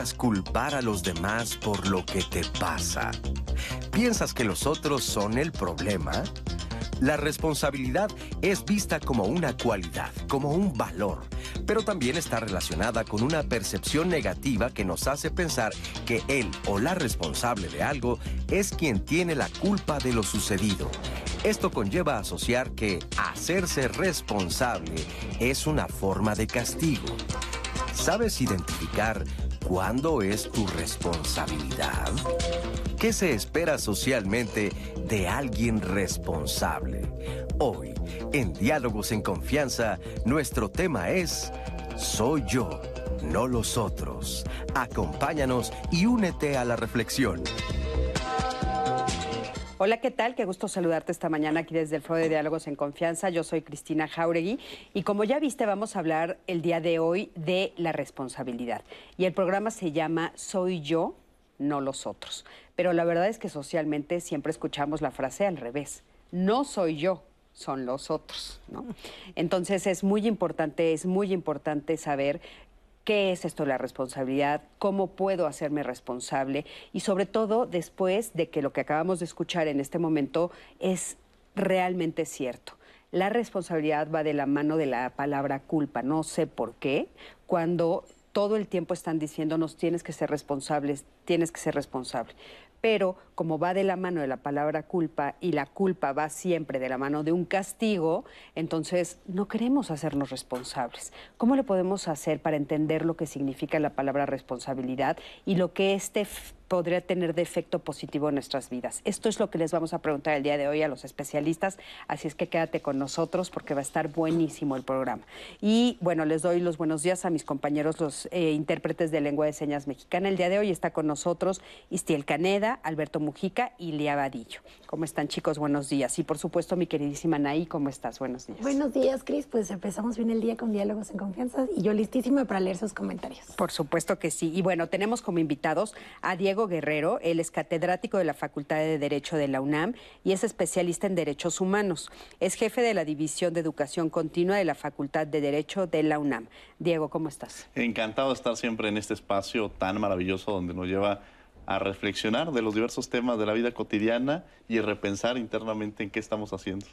Culpar a los demás por lo que te pasa. ¿Piensas que los otros son el problema? La responsabilidad es vista como una cualidad, como un valor, pero también está relacionada con una percepción negativa que nos hace pensar que él o la responsable de algo es quien tiene la culpa de lo sucedido. Esto conlleva a asociar que hacerse responsable es una forma de castigo. ¿Sabes identificar cuándo es tu responsabilidad? ¿Qué se espera socialmente de alguien responsable? Hoy, en Diálogos en Confianza, nuestro tema es Soy yo, no los otros. Acompáñanos y únete a la reflexión. Hola, ¿qué tal? Qué gusto saludarte esta mañana aquí desde el Foro de Diálogos en Confianza. Yo soy Cristina Jauregui y como ya viste vamos a hablar el día de hoy de la responsabilidad. Y el programa se llama Soy yo, no los otros. Pero la verdad es que socialmente siempre escuchamos la frase al revés. No soy yo, son los otros. Entonces es muy importante, es muy importante saber qué es esto la responsabilidad, cómo puedo hacerme responsable y sobre todo después de que lo que acabamos de escuchar en este momento es realmente cierto. La responsabilidad va de la mano de la palabra culpa, no sé por qué, cuando todo el tiempo están diciéndonos tienes que ser responsables, tienes que ser responsable. Pero como va de la mano de la palabra culpa y la culpa va siempre de la mano de un castigo, entonces no queremos hacernos responsables. ¿Cómo le podemos hacer para entender lo que significa la palabra responsabilidad y lo que este podría tener de efecto positivo en nuestras vidas. Esto es lo que les vamos a preguntar el día de hoy a los especialistas, así es que quédate con nosotros porque va a estar buenísimo el programa. Y bueno, les doy los buenos días a mis compañeros, los eh, intérpretes de lengua de señas mexicana. El día de hoy está con nosotros Istiel Caneda, Alberto Mujica y Lía Vadillo. ¿Cómo están chicos? Buenos días. Y por supuesto mi queridísima Naí, ¿cómo estás? Buenos días. Buenos días, Cris. Pues empezamos bien el día con diálogos en confianza y yo listísima para leer sus comentarios. Por supuesto que sí. Y bueno, tenemos como invitados a Diego Guerrero, él es catedrático de la Facultad de Derecho de la UNAM y es especialista en derechos humanos. Es jefe de la División de Educación Continua de la Facultad de Derecho de la UNAM. Diego, ¿cómo estás? Encantado de estar siempre en este espacio tan maravilloso donde nos lleva a reflexionar de los diversos temas de la vida cotidiana y repensar internamente en qué estamos haciendo.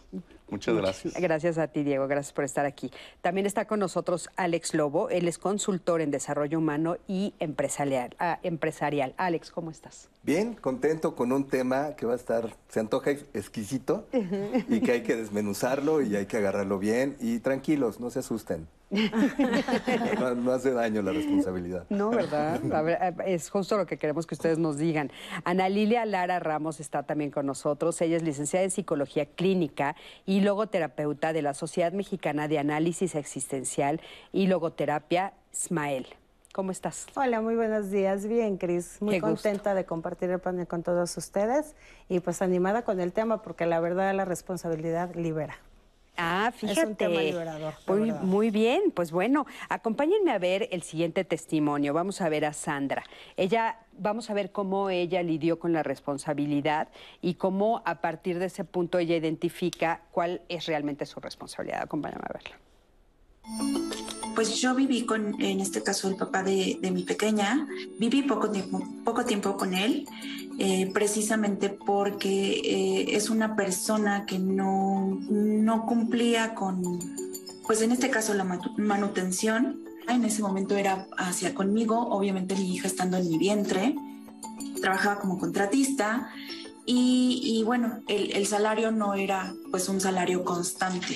Muchas gracias. Gracias a ti, Diego. Gracias por estar aquí. También está con nosotros Alex Lobo. Él es consultor en desarrollo humano y empresarial. Ah, empresarial. Alex, ¿cómo estás? Bien, contento con un tema que va a estar, se antoja exquisito y que hay que desmenuzarlo y hay que agarrarlo bien. Y tranquilos, no se asusten. No, hace daño la responsabilidad. No, ¿verdad? Es justo lo que queremos que ustedes nos digan. Ana Lilia Lara Ramos está también con nosotros. Ella es licenciada en Psicología Clínica y logoterapeuta de la Sociedad Mexicana de Análisis Existencial y Logoterapia, SMAEL. ¿Cómo estás? Hola, muy buenos días. Bien, Cris. Muy contenta de compartir el panel con todos ustedes y pues animada con el tema porque la verdad la responsabilidad libera. Ah, fíjate. muy, muy, bien, pues bueno, acompáñenme a ver el siguiente testimonio. Vamos a ver a Sandra. Ella, vamos a ver cómo ella lidió con la responsabilidad y cómo a partir de ese punto ella identifica cuál es realmente su responsabilidad. Acompáñame a verla. Pues yo viví con, en este caso, el papá de, mi pequeña. Viví poco tiempo, poco tiempo con él eh, precisamente porque eh, es una persona que no, no cumplía con, pues en este caso, la manutención. En ese momento era hacia conmigo, obviamente mi hija estando en mi vientre, trabajaba como contratista y, y bueno, el, el, salario no era pues un salario constante.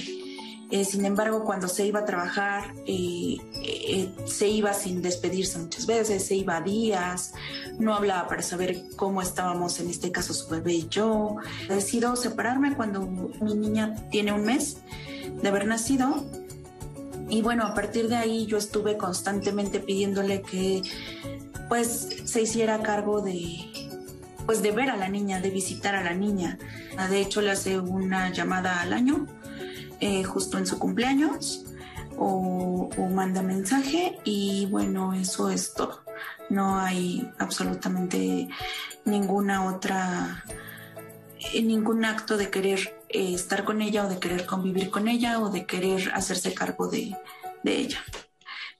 Eh, sin embargo, cuando se iba a trabajar, eh, eh, se iba sin despedirse muchas veces, se iba días, no hablaba para saber cómo estábamos, en este caso su bebé y yo. Decido separarme cuando mi niña tiene un mes de haber nacido. Y bueno, a partir de ahí yo estuve constantemente pidiéndole que pues se hiciera cargo de pues de ver a la niña, de visitar a la niña. De hecho, le hace una llamada al año eh, justo en su cumpleaños o, manda mensaje y bueno, eso es todo. No hay absolutamente ninguna otra, eh, ningún acto de querer eh, estar con ella o de querer convivir con ella o de querer hacerse cargo de, de ella.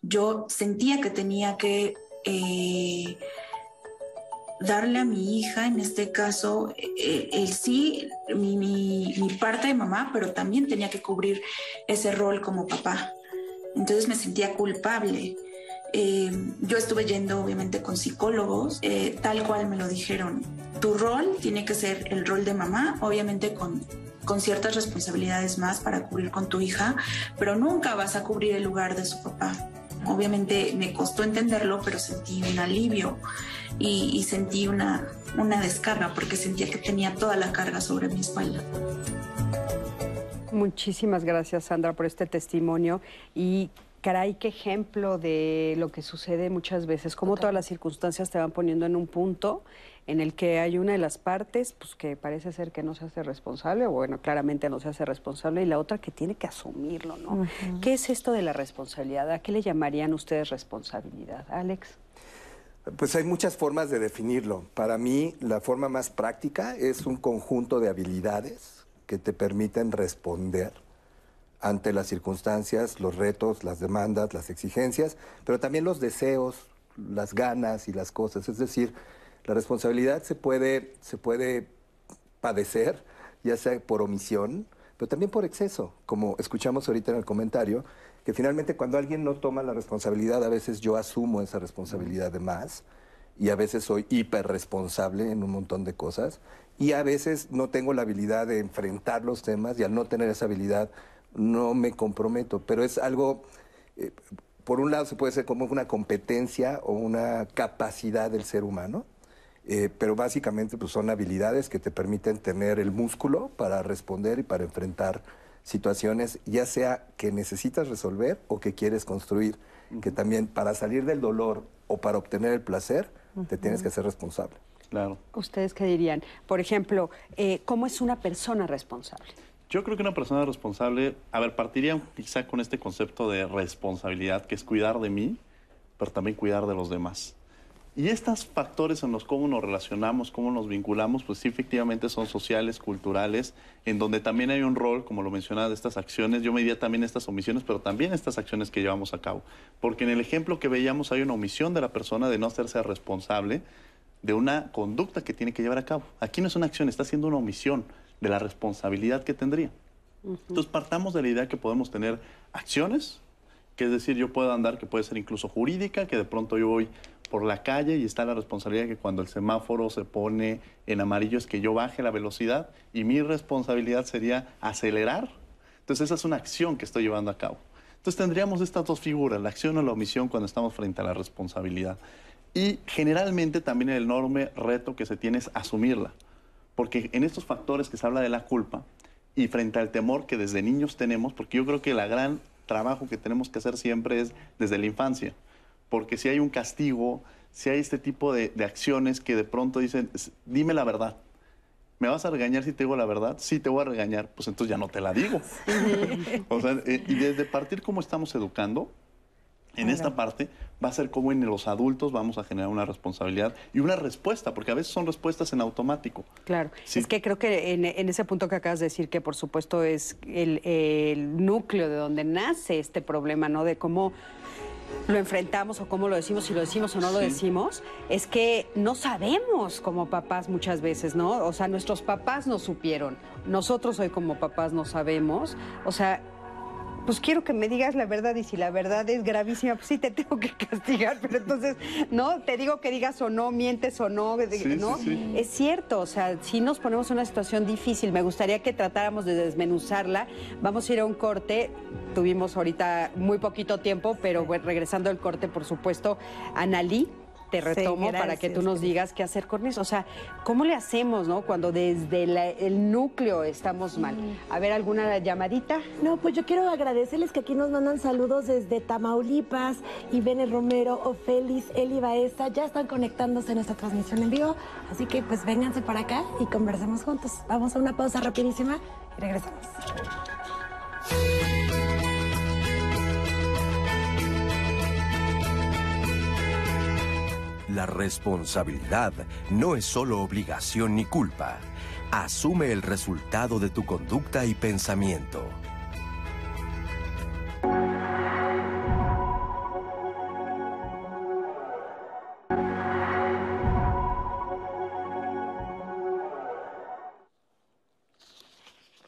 Yo sentía que tenía que darle a mi hija, en este caso, eh, el sí, mi, parte de mamá, pero también tenía que cubrir ese rol como papá. Entonces me sentía culpable. Eh, yo estuve yendo obviamente con psicólogos, eh, tal cual me lo dijeron. Tu rol tiene que ser el rol de mamá, obviamente con, con ciertas responsabilidades más para cubrir con tu hija, pero nunca vas a cubrir el lugar de su papá. Obviamente me costó entenderlo, pero sentí un alivio y, sentí una, una descarga porque sentía que tenía toda la carga sobre mi espalda. Muchísimas gracias, Sandra, por este testimonio y caray, qué ejemplo de lo que sucede muchas veces, cómo todas las circunstancias te van poniendo en un punto en el que hay una de las partes pues que parece ser que no se hace responsable, o bueno, claramente no se hace responsable, y la otra que tiene que asumirlo, ¿no? ¿Qué es esto de la responsabilidad? ¿A qué le llamarían ustedes responsabilidad? Alex. Pues hay muchas formas de definirlo. Para mí, la forma más práctica es un conjunto de habilidades que te permiten responder ante las circunstancias, los retos, las demandas, las exigencias, pero también los deseos, las ganas y las cosas. Es decir, la responsabilidad se puede, se puede padecer, ya sea por omisión, pero también por exceso, como escuchamos ahorita en el comentario, que finalmente cuando alguien no toma la responsabilidad, a veces yo asumo esa responsabilidad de más y a veces soy hiperresponsable en un montón de cosas y a veces no tengo la habilidad de enfrentar los temas y al no tener esa habilidad no me comprometo, pero es algo, eh, por un lado se puede ser como una competencia o una capacidad del ser humano, eh, pero básicamente pues, son habilidades que te permiten tener el músculo para responder y para enfrentar situaciones, ya sea que necesitas resolver o que quieres construir, que también para salir del dolor o para obtener el placer, te tienes que ser responsable. Claro. ¿Ustedes qué dirían? Por ejemplo, eh, ¿cómo es una persona responsable? Yo creo que una persona responsable, a ver, partiría quizá con este concepto de responsabilidad, que es cuidar de mí, pero también cuidar de los demás. Y estos factores en los cómo nos relacionamos, cómo nos vinculamos, pues sí, efectivamente son sociales, culturales, en donde también hay un rol, como lo mencionaba, de estas acciones. Yo me diría también estas omisiones, pero también estas acciones que llevamos a cabo. Porque en el ejemplo que veíamos hay una omisión de la persona de no hacerse responsable de una conducta que tiene que llevar a cabo. Aquí no es una acción, está haciendo una omisión de la responsabilidad que tendría. Entonces partamos de la idea que podemos tener acciones, que es decir, yo puedo andar, que puede ser incluso jurídica, que de pronto yo voy por la calle y está la responsabilidad que cuando el semáforo se pone en amarillo es que yo baje la velocidad y mi responsabilidad sería acelerar. Entonces esa es una acción que estoy llevando a cabo. Entonces tendríamos estas dos figuras, la acción o la omisión cuando estamos frente a la responsabilidad. Y generalmente también el enorme reto que se tiene es asumirla. Porque en estos factores que se habla de la culpa y frente al temor que desde niños tenemos, porque yo creo que el gran trabajo que tenemos que hacer siempre es desde la infancia porque si hay un castigo, si hay este tipo de, acciones que de pronto dicen, dime la verdad. ¿Me vas a regañar si te digo la verdad? Sí, te voy a regañar. Pues entonces ya no te la digo. o sea, eh, y desde partir cómo estamos educando, en esta parte va a ser como en los adultos vamos a generar una responsabilidad y una respuesta, porque a veces son respuestas en automático. Claro, es que creo que en, ese punto que acabas de decir, que por supuesto es el, el núcleo de donde nace este problema, ¿no? De cómo lo enfrentamos o cómo lo decimos, si lo decimos o no lo decimos, es que no sabemos como papás muchas veces, ¿no? O sea, nuestros papás no supieron, nosotros hoy como papás no sabemos, o sea, pues quiero que me digas la verdad y si la verdad es gravísima, pues sí te tengo que castigar, pero entonces, no, te digo que digas o no, mientes o no, ¿no? Es cierto, o sea, si nos ponemos en una situación difícil, me gustaría que tratáramos de desmenuzarla. Vamos a ir a un corte, tuvimos ahorita muy poquito tiempo, pero regresando al corte, por supuesto, Analí te retomo para que tú nos digas qué hacer con eso. O sea, ¿cómo le hacemos, no? Cuando desde el núcleo estamos mal. A ver, ¿alguna llamadita? No, pues yo quiero agradecerles que aquí nos mandan saludos desde Tamaulipas, Ibene Romero, Ofelis, Eli Baeza, ya están conectándose a nuestra transmisión en vivo. Así que pues vénganse para acá y conversemos juntos. Vamos a una pausa rapidísima y regresamos. La responsabilidad no es solo obligación ni culpa. Asume el resultado de tu conducta y pensamiento.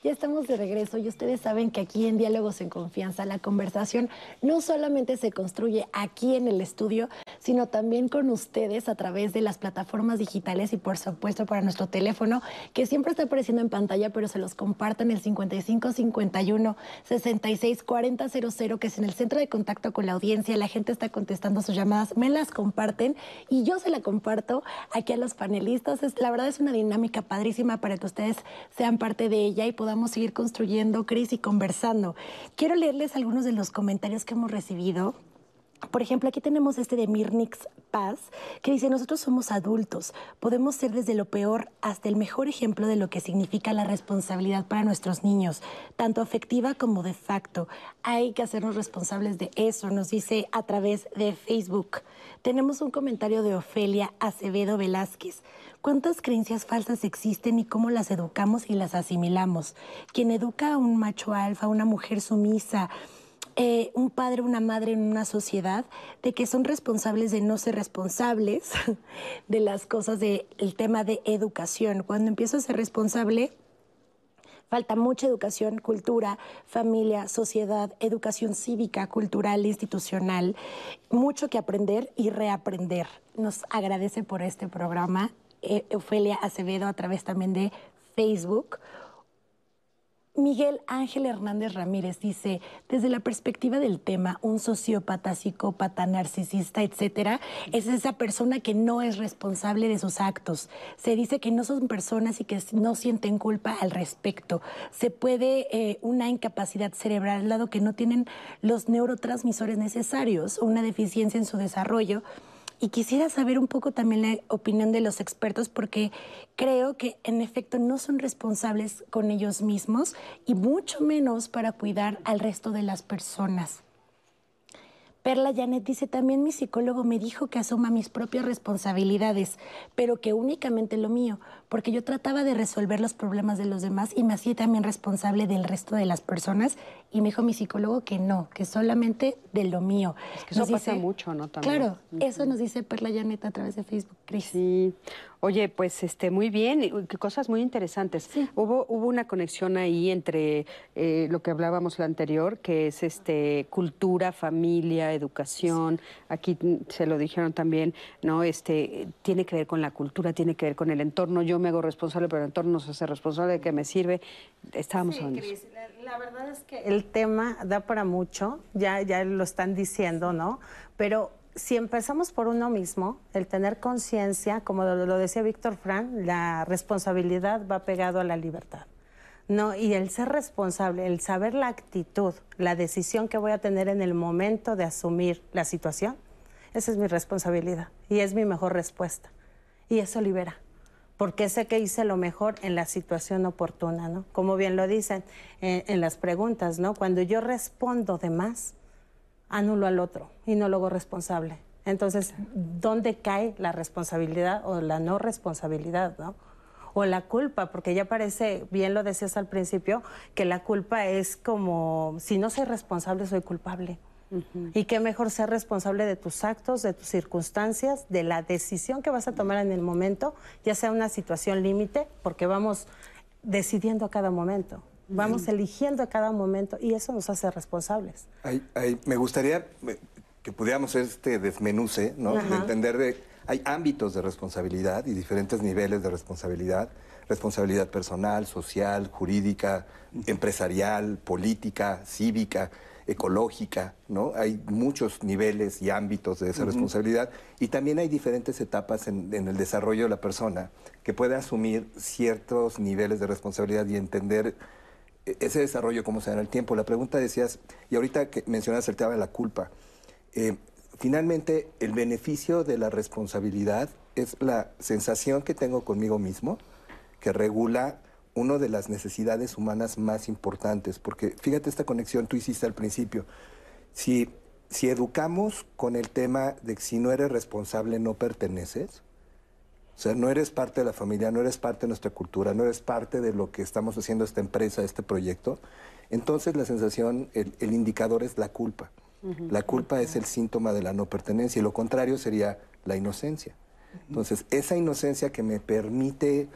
Ya estamos de regreso y ustedes saben que aquí en Diálogos en Confianza la conversación no solamente se construye aquí en el estudio, sino también con ustedes a través de las plataformas digitales y por supuesto para nuestro teléfono que siempre está apareciendo en pantalla, pero se los compartan el 5551 66 40 que es en el centro de contacto con la audiencia. La gente está contestando sus llamadas, me las comparten y yo se la comparto aquí a los panelistas. la verdad es una dinámica padrísima para que ustedes sean parte de ella y podamos seguir construyendo, Cris, y conversando. Quiero leerles algunos de los comentarios que hemos recibido. Por ejemplo, aquí tenemos este de Mirnix Paz, que dice, nosotros somos adultos, podemos ser desde lo peor hasta el mejor ejemplo de lo que significa la responsabilidad para nuestros niños, tanto afectiva como de facto. Hay que hacernos responsables de eso, nos dice a través de Facebook. Tenemos un comentario de Ofelia Acevedo Velázquez. ¿Cuántas creencias falsas existen y cómo las educamos y las asimilamos? Quien educa a un macho alfa, a una mujer sumisa, eh, un padre, una madre en una sociedad, de que son responsables de no ser responsables de las cosas del tema de educación. Cuando empiezo a ser responsable, falta mucha educación, cultura, familia, sociedad, educación cívica, cultural, institucional, mucho que aprender y reaprender. Nos agradece por este programa eh, Ofelia Acevedo a través también de Facebook. Miguel Ángel Hernández Ramírez dice, desde la perspectiva del tema, un sociópata, psicópata, narcisista, etcétera, es esa persona que no es responsable de sus actos. Se dice que no son personas y que no sienten culpa al respecto. Se puede eh, una incapacidad cerebral, dado que no tienen los neurotransmisores necesarios una deficiencia en su desarrollo y quisiera saber un poco también la opinión de los expertos porque creo que en efecto no son responsables con ellos mismos y mucho menos para cuidar al resto de las personas. Perla Janet dice, también mi psicólogo me dijo que asuma mis propias responsabilidades, pero que únicamente lo mío, porque yo trataba de resolver los problemas de los demás y me hacía también responsable del resto de las personas y me dijo mi psicólogo que no, que solamente de lo mío. Es que eso pasa mucho, ¿no? Claro, eso nos dice Perla Janet a través de Facebook, Cris. Sí. Oye, pues este, muy bien, cosas muy interesantes. Hubo, hubo una conexión ahí entre eh, lo que hablábamos la anterior, que es este cultura, familia, educación. Aquí se lo dijeron también, ¿no? Este, tiene que ver con la cultura, tiene que ver con el entorno. Yo me hago responsable, pero el entorno no se hace responsable de que me sirve. Estábamos hablando. la, la, verdad es que el tema da para mucho, ya, ya lo están diciendo, ¿no? Pero si empezamos por uno mismo, el tener conciencia, como lo, decía Víctor Fran, la responsabilidad va pegado a la libertad. No, y el ser responsable, el saber la actitud, la decisión que voy a tener en el momento de asumir la situación, esa es mi responsabilidad y es mi mejor respuesta. Y eso libera, porque sé que hice lo mejor en la situación oportuna, ¿no? Como bien lo dicen en, en las preguntas, ¿no? Cuando yo respondo de más, anulo al otro y no lo hago responsable. Entonces, ¿dónde cae la responsabilidad o la no responsabilidad, no? O la culpa, porque ya parece, bien lo decías al principio, que la culpa es como, si no soy responsable, soy culpable. Y qué mejor ser responsable de tus actos, de tus circunstancias, de la decisión que vas a tomar en el momento, ya sea una situación límite, porque vamos decidiendo a cada momento. Vamos eligiendo a cada momento y eso nos hace responsables. me gustaría eh, que pudiéramos hacer este desmenuce, ¿no? De entender de hay ámbitos de responsabilidad y diferentes niveles de responsabilidad, responsabilidad personal, social, jurídica, empresarial, política, cívica, ecológica, ¿no? Hay muchos niveles y ámbitos de esa responsabilidad y también hay diferentes etapas en, en, el desarrollo de la persona que puede asumir ciertos niveles de responsabilidad y entender ese desarrollo, cómo se da en el tiempo. La pregunta decías, y ahorita que mencionas el tema de la culpa, eh, finalmente el beneficio de la responsabilidad es la sensación que tengo conmigo mismo, que regula una de las necesidades humanas más importantes, porque fíjate esta conexión tú hiciste al principio. Si, si educamos con el tema de que si no eres responsable no perteneces, o sea, no eres parte de la familia, no eres parte de nuestra cultura, no eres parte de lo que estamos haciendo esta empresa, este proyecto. Entonces la sensación, el, indicador es la culpa. La culpa es el síntoma de la no pertenencia y lo contrario sería la inocencia. Entonces, esa inocencia que me permite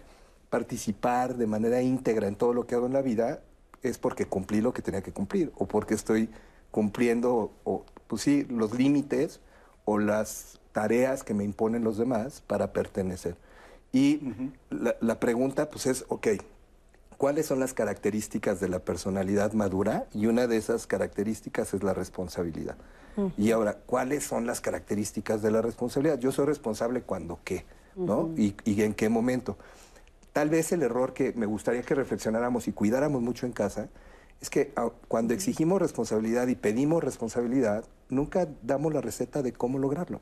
participar de manera íntegra en todo lo que hago en la vida, es porque cumplí lo que tenía que cumplir o porque estoy cumpliendo, o, pues sí, los límites o las tareas que me imponen los demás para pertenecer. Y la, la pregunta pues es, ok, ¿cuáles son las características de la personalidad madura? Y una de esas características es la responsabilidad. Y ahora, ¿cuáles son las características de la responsabilidad? Yo soy responsable cuando qué, ¿no? y, y en qué momento. Tal vez el error que me gustaría que reflexionáramos y cuidáramos mucho en casa es que ah, cuando exigimos responsabilidad y pedimos responsabilidad, nunca damos la receta de cómo lograrlo.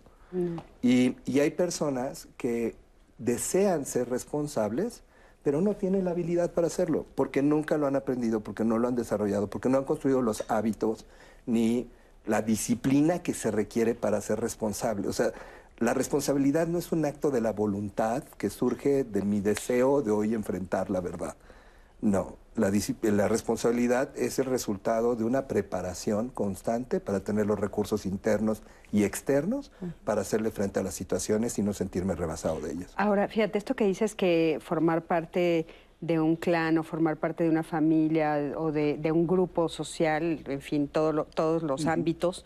Y, y hay personas que desean ser responsables, pero no tienen la habilidad para hacerlo, porque nunca lo han aprendido, porque no lo han desarrollado, porque no han construido los hábitos ni la disciplina que se requiere para ser responsable. O sea, la responsabilidad no es un acto de la voluntad que surge de mi deseo de hoy enfrentar la verdad. No, la, responsabilidad es el resultado de una preparación constante para tener los recursos internos y externos para hacerle frente a las situaciones y no sentirme rebasado de ellas. Ahora, fíjate, esto que dices que formar parte de un clan o formar parte de una familia o de, de un grupo social, en fin, todo lo- todos los ámbitos,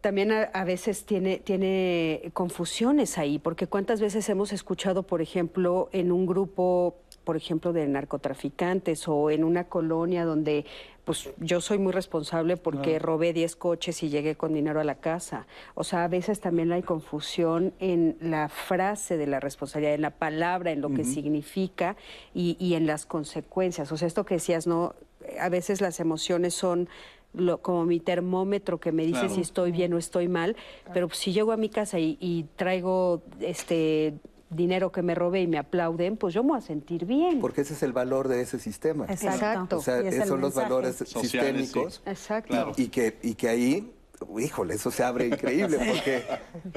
también a, a veces tiene, tiene confusiones ahí, porque cuántas veces hemos escuchado, por ejemplo, en un grupo, por ejemplo, de narcotraficantes o en una colonia donde pues yo soy muy responsable porque robé 10 coches y llegué con dinero a la casa. O sea, a veces también hay confusión en la frase de la responsabilidad, en la palabra, en lo que significa y, y en las consecuencias. O sea, esto que decías, ¿no? A veces las emociones son lo- como mi termómetro que me dice Claro. si estoy bien o estoy mal, pero si llego a mi casa y, y traigo este dinero que me robé y me aplauden, pues yo me voy a sentir bien. Porque ese es el valor de ese sistema. Exacto. O sea, esos son los valores Sociales, sistémicos. Exacto. Claro. Y que, y que ahí, híjole, eso se abre increíble, porque,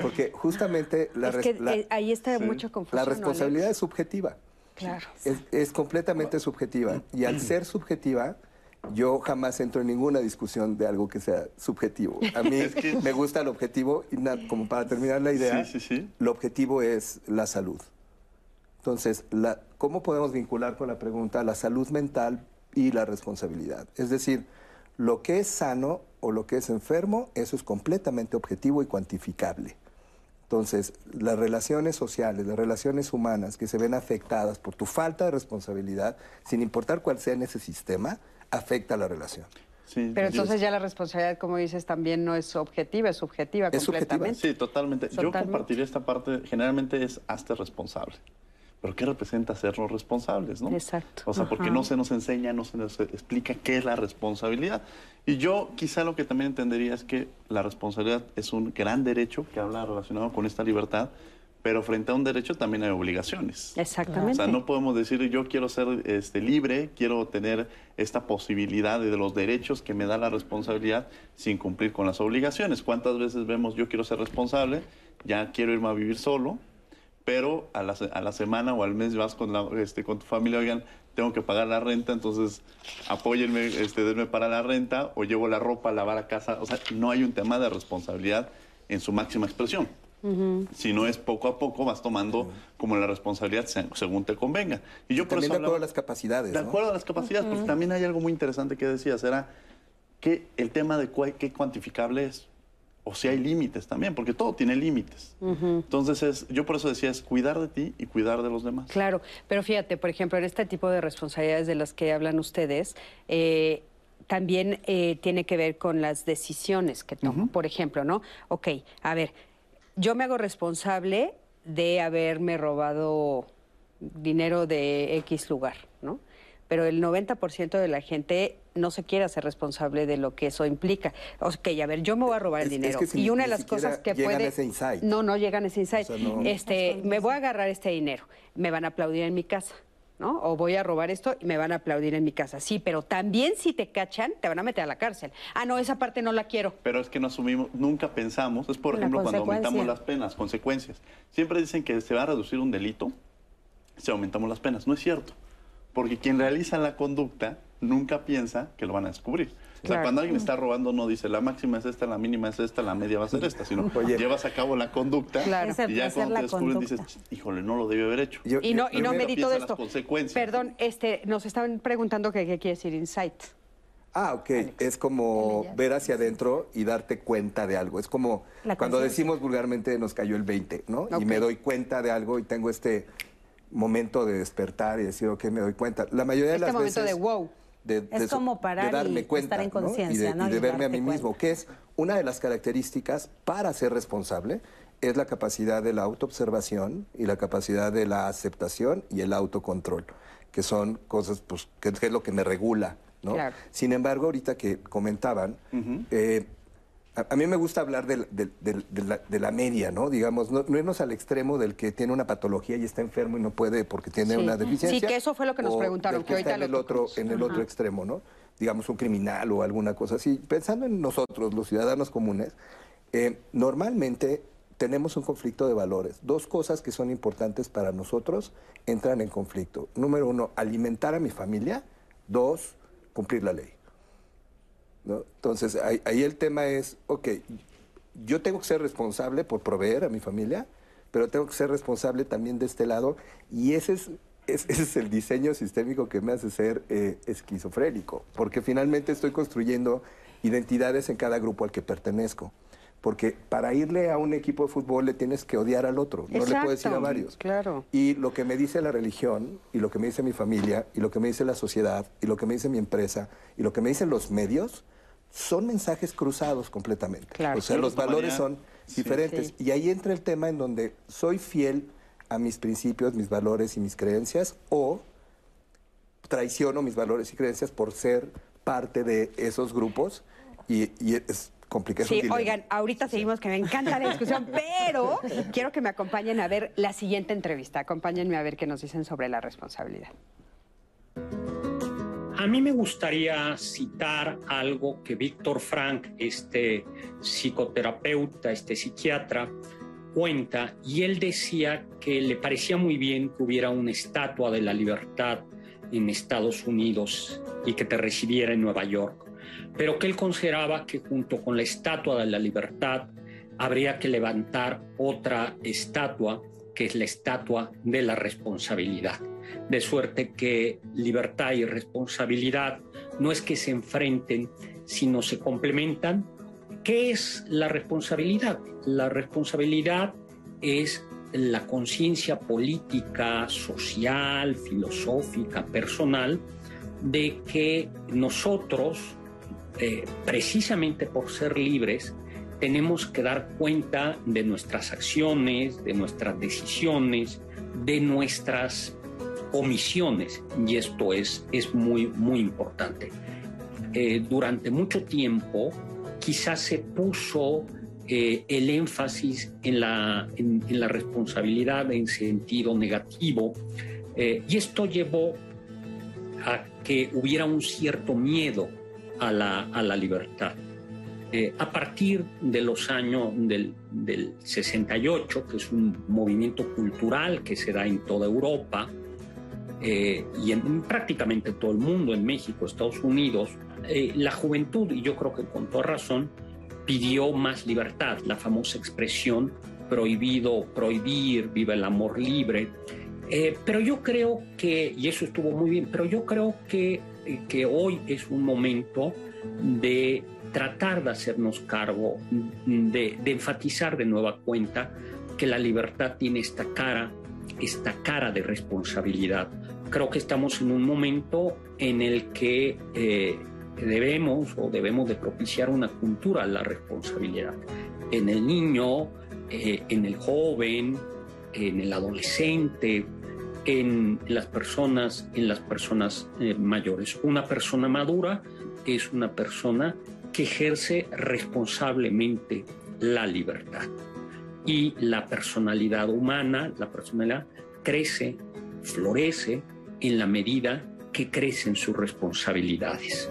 porque justamente la, es que la- eh, ahí está sí. mucha confusión. la responsabilidad es subjetiva. Claro. Es, es completamente subjetiva. Y al ser subjetiva, yo jamás entro en ninguna discusión de algo que sea subjetivo. A mí Es que- me gusta el objetivo, y como para terminar la idea, Sí, sí, sí. el objetivo es la salud. Entonces, la- ¿cómo podemos vincular con la pregunta la salud mental y la responsabilidad? Es decir, lo que es sano o lo que es enfermo, eso es completamente objetivo y cuantificable. Entonces, las relaciones sociales, las relaciones humanas que se ven afectadas por tu falta de responsabilidad, sin importar cuál sea en ese sistema, afecta a la relación. Sí, Pero entonces ya la responsabilidad, como dices, también no es objetiva, es subjetiva Es subjetiva, completamente. Sí, totalmente. Yo compartiría esta parte, generalmente es hazte responsable. Pero ¿qué representa sernos responsables, no? Exacto. O sea, porque no se nos enseña, no se nos explica qué es la responsabilidad. Y yo quizá lo que también entendería es que la responsabilidad es un gran derecho que habla relacionado con esta libertad, pero frente a un derecho también hay obligaciones. Exactamente. O sea, no podemos decir yo quiero ser este, libre, quiero tener esta posibilidad de los derechos que me da la responsabilidad sin cumplir con las obligaciones. ¿Cuántas veces vemos yo quiero ser responsable, ya quiero irme a vivir solo, pero a la, a la semana o al mes vas con, la, este, con tu familia, oigan, tengo que pagar la renta, entonces apóyenme, este, denme para la renta o llevo la ropa a lavar a casa. O sea, no hay un tema de responsabilidad en su máxima expresión. Si no es poco a poco, vas tomando como la responsabilidad se- según te convenga. Y yo por También eso de acuerdo a las capacidades. de ¿no? acuerdo a las capacidades, porque también hay algo muy interesante que decías, era que el tema de cuál- qué cuantificable es, o si hay límites también, porque todo tiene límites. Entonces, es, yo por eso decía, es cuidar de ti y cuidar de los demás. Claro, pero fíjate, por ejemplo, en este tipo de responsabilidades de las que hablan ustedes, eh, también eh, tiene que ver con las decisiones que tomo. Por ejemplo, ¿no? Ok, a ver, yo me hago responsable de haberme robado dinero de X lugar, ¿no? Pero el 90% de la gente no se quiere hacer responsable de lo que eso implica. Ok, a ver, yo me voy a robar el Es- es dinero. que si y una de las cosas que llegan a puede... ese insight. No, no llegan a ese insight. O sea, no- Este, me voy a agarrar este dinero, me van a aplaudir en mi casa, ¿no? O voy a robar esto y me van a aplaudir en mi casa. Sí, pero también si te cachan, te van a meter a la cárcel. Ah, no, esa parte no la quiero. Pero es que no asumimos, nunca pensamos, es por La ejemplo cuando aumentamos las penas, consecuencias. Siempre dicen que se va a reducir un delito si aumentamos las penas. No es cierto. Porque quien realiza la conducta nunca piensa que lo van a descubrir. O sea, Claro. cuando alguien está robando no dice la máxima es esta, la mínima es esta, la media va a ser esta, sino Oye. llevas a cabo la conducta Claro. Y ya cuando te descubren conducta. dices, híjole, no lo debió haber hecho. Yo- Y no, y no medito de esto. consecuencias. Perdón, este, nos estaban preguntando qué quiere decir insight. Ah, ok. Es como ver hacia adentro y darte cuenta de algo. Es como cuando decimos vulgarmente nos cayó el 20, ¿no? Y me doy cuenta de algo y tengo este momento de despertar y decir, ok, me doy cuenta. La mayoría de Este las momento veces... de wow. De- Es de como parar de darme y cuenta, estar en ¿no? conciencia, Y de, ¿no? y de Y verme a mí mismo, que es una de las características para ser responsable, es la capacidad de la autoobservación y la capacidad de la aceptación y el autocontrol, que son cosas pues, que, que es lo que me regula. ¿no? Claro. Sin embargo, ahorita que comentaban, eh, a, a mí me gusta hablar de, la, de la media, ¿no? Digamos, no, no irnos al extremo del que tiene una patología y está enfermo y no puede porque tiene Sí. una deficiencia. Sí, que eso fue lo que nos preguntaron, que ahorita está en el otro, en el otro extremo, ¿no? Digamos, un criminal o alguna cosa así. Pensando en nosotros, los ciudadanos comunes, eh, normalmente tenemos un conflicto de valores. Dos cosas que son importantes para nosotros entran en conflicto. Número uno, alimentar a mi familia. Dos, cumplir la ley. ¿No? Entonces, ahí, ahí el tema es, ok, yo tengo que ser responsable por proveer a mi familia, pero tengo que ser responsable también de este lado, y ese es, el diseño sistémico que me hace ser eh, esquizofrénico, porque finalmente estoy construyendo identidades en cada grupo al que pertenezco. Porque para irle a un equipo de fútbol le tienes que odiar al otro, no le puedes ir a varios. claro. Y lo que me dice la religión, y lo que me dice mi familia, y lo que me dice la sociedad, y lo que me dice mi empresa, y lo que me dicen los medios, son mensajes cruzados completamente. Claro. O sea, Sí, los valores son Sí. diferentes. Sí. Y ahí entra el tema en donde soy fiel a mis principios, mis valores y mis creencias, o traiciono mis valores y creencias por ser parte de esos grupos, y, y es Sí, dilema. oigan, ahorita seguimos que me encanta la discusión, pero quiero que me acompañen a ver la siguiente entrevista. Acompáñenme a ver qué nos dicen sobre la responsabilidad. A mí me gustaría citar algo que Víctor Frank, este psicoterapeuta, este psiquiatra, cuenta, y él decía que le parecía muy bien que hubiera una estatua de la libertad en Estados Unidos y que te recibiera en Nueva York, pero que él consideraba que junto con la estatua de la libertad habría que levantar otra estatua, que es la estatua de la responsabilidad de suerte que libertad y responsabilidad no es que se enfrenten, sino se complementan. ¿Qué es la responsabilidad? La responsabilidad es la conciencia política, social, filosófica, personal, de que nosotros, eh, precisamente por ser libres, tenemos que dar cuenta de nuestras acciones, de nuestras decisiones, de nuestras omisiones, y esto es, es muy, muy importante. Eh, durante mucho tiempo quizás se puso eh, el énfasis en la, en, en la responsabilidad en sentido negativo, y esto llevó a que hubiera un cierto miedo a la, a la libertad. Eh, a partir de los años del, del 68, que es un movimiento cultural que se da en toda Europa, eh, y en, en prácticamente todo el mundo, en México, Estados Unidos, eh, la juventud, y yo creo que con toda razón, pidió más libertad, la famosa expresión prohibido, prohibir, viva el amor libre. Pero yo creo que, y eso estuvo muy bien, pero yo creo que, que hoy es un momento de tratar de hacernos cargo, de, de enfatizar de nueva cuenta que la libertad tiene esta cara, esta cara de responsabilidad. Creo que estamos en un momento en el que eh, debemos o debemos de propiciar una cultura de la responsabilidad en el niño, eh, en el joven, en el adolescente, en las personas, en las personas eh, mayores. Una persona madura es una persona que ejerce responsablemente la libertad. Y la personalidad humana, la personalidad, crece, florece en la medida que crecen sus responsabilidades.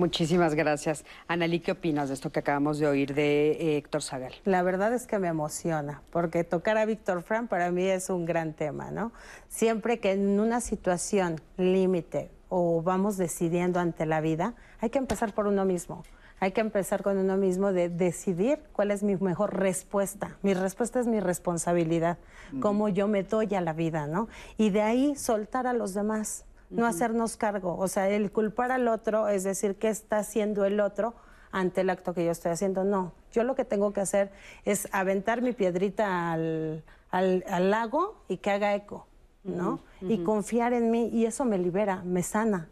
Muchísimas gracias. Analí, ¿qué opinas de esto que acabamos de oír de eh, Héctor Zagal? La verdad es que me emociona, porque tocar a Víctor Fran para mí es un gran tema, ¿no? Siempre que en una situación límite o vamos decidiendo ante la vida, hay que empezar por uno mismo. Hay que empezar con uno mismo de decidir cuál es mi mejor respuesta. Mi respuesta es mi responsabilidad, cómo yo me doy a la vida, ¿no? Y de ahí soltar a los demás no hacernos cargo. O sea, el culpar al otro, es decir, ¿qué está haciendo el otro ante el acto que yo estoy haciendo? No, yo lo que tengo que hacer es aventar mi piedrita al, al, lago y que haga eco, ¿no? Y confiar en mí y eso me libera, me sana.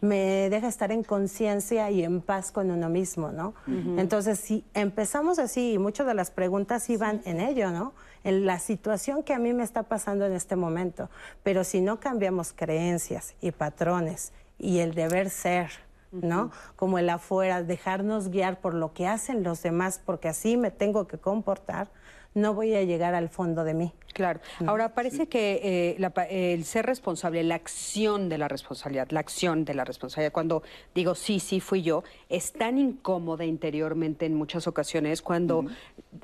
me deja estar en conciencia y en paz con uno mismo, ¿no? Entonces, si empezamos así, y muchas de las preguntas iban en ello, ¿no? En la situación que a mí me está pasando en este momento. Pero si no cambiamos creencias y patrones y el deber ser, ¿no? Como el afuera, dejarnos guiar por lo que hacen los demás, porque así me tengo que comportar, no voy a llegar al fondo de mí. Claro. Ahora, parece que eh, el ser responsable, la acción de la responsabilidad, la acción de la responsabilidad, cuando digo sí, sí fui yo, es tan incómoda interiormente en muchas ocasiones cuando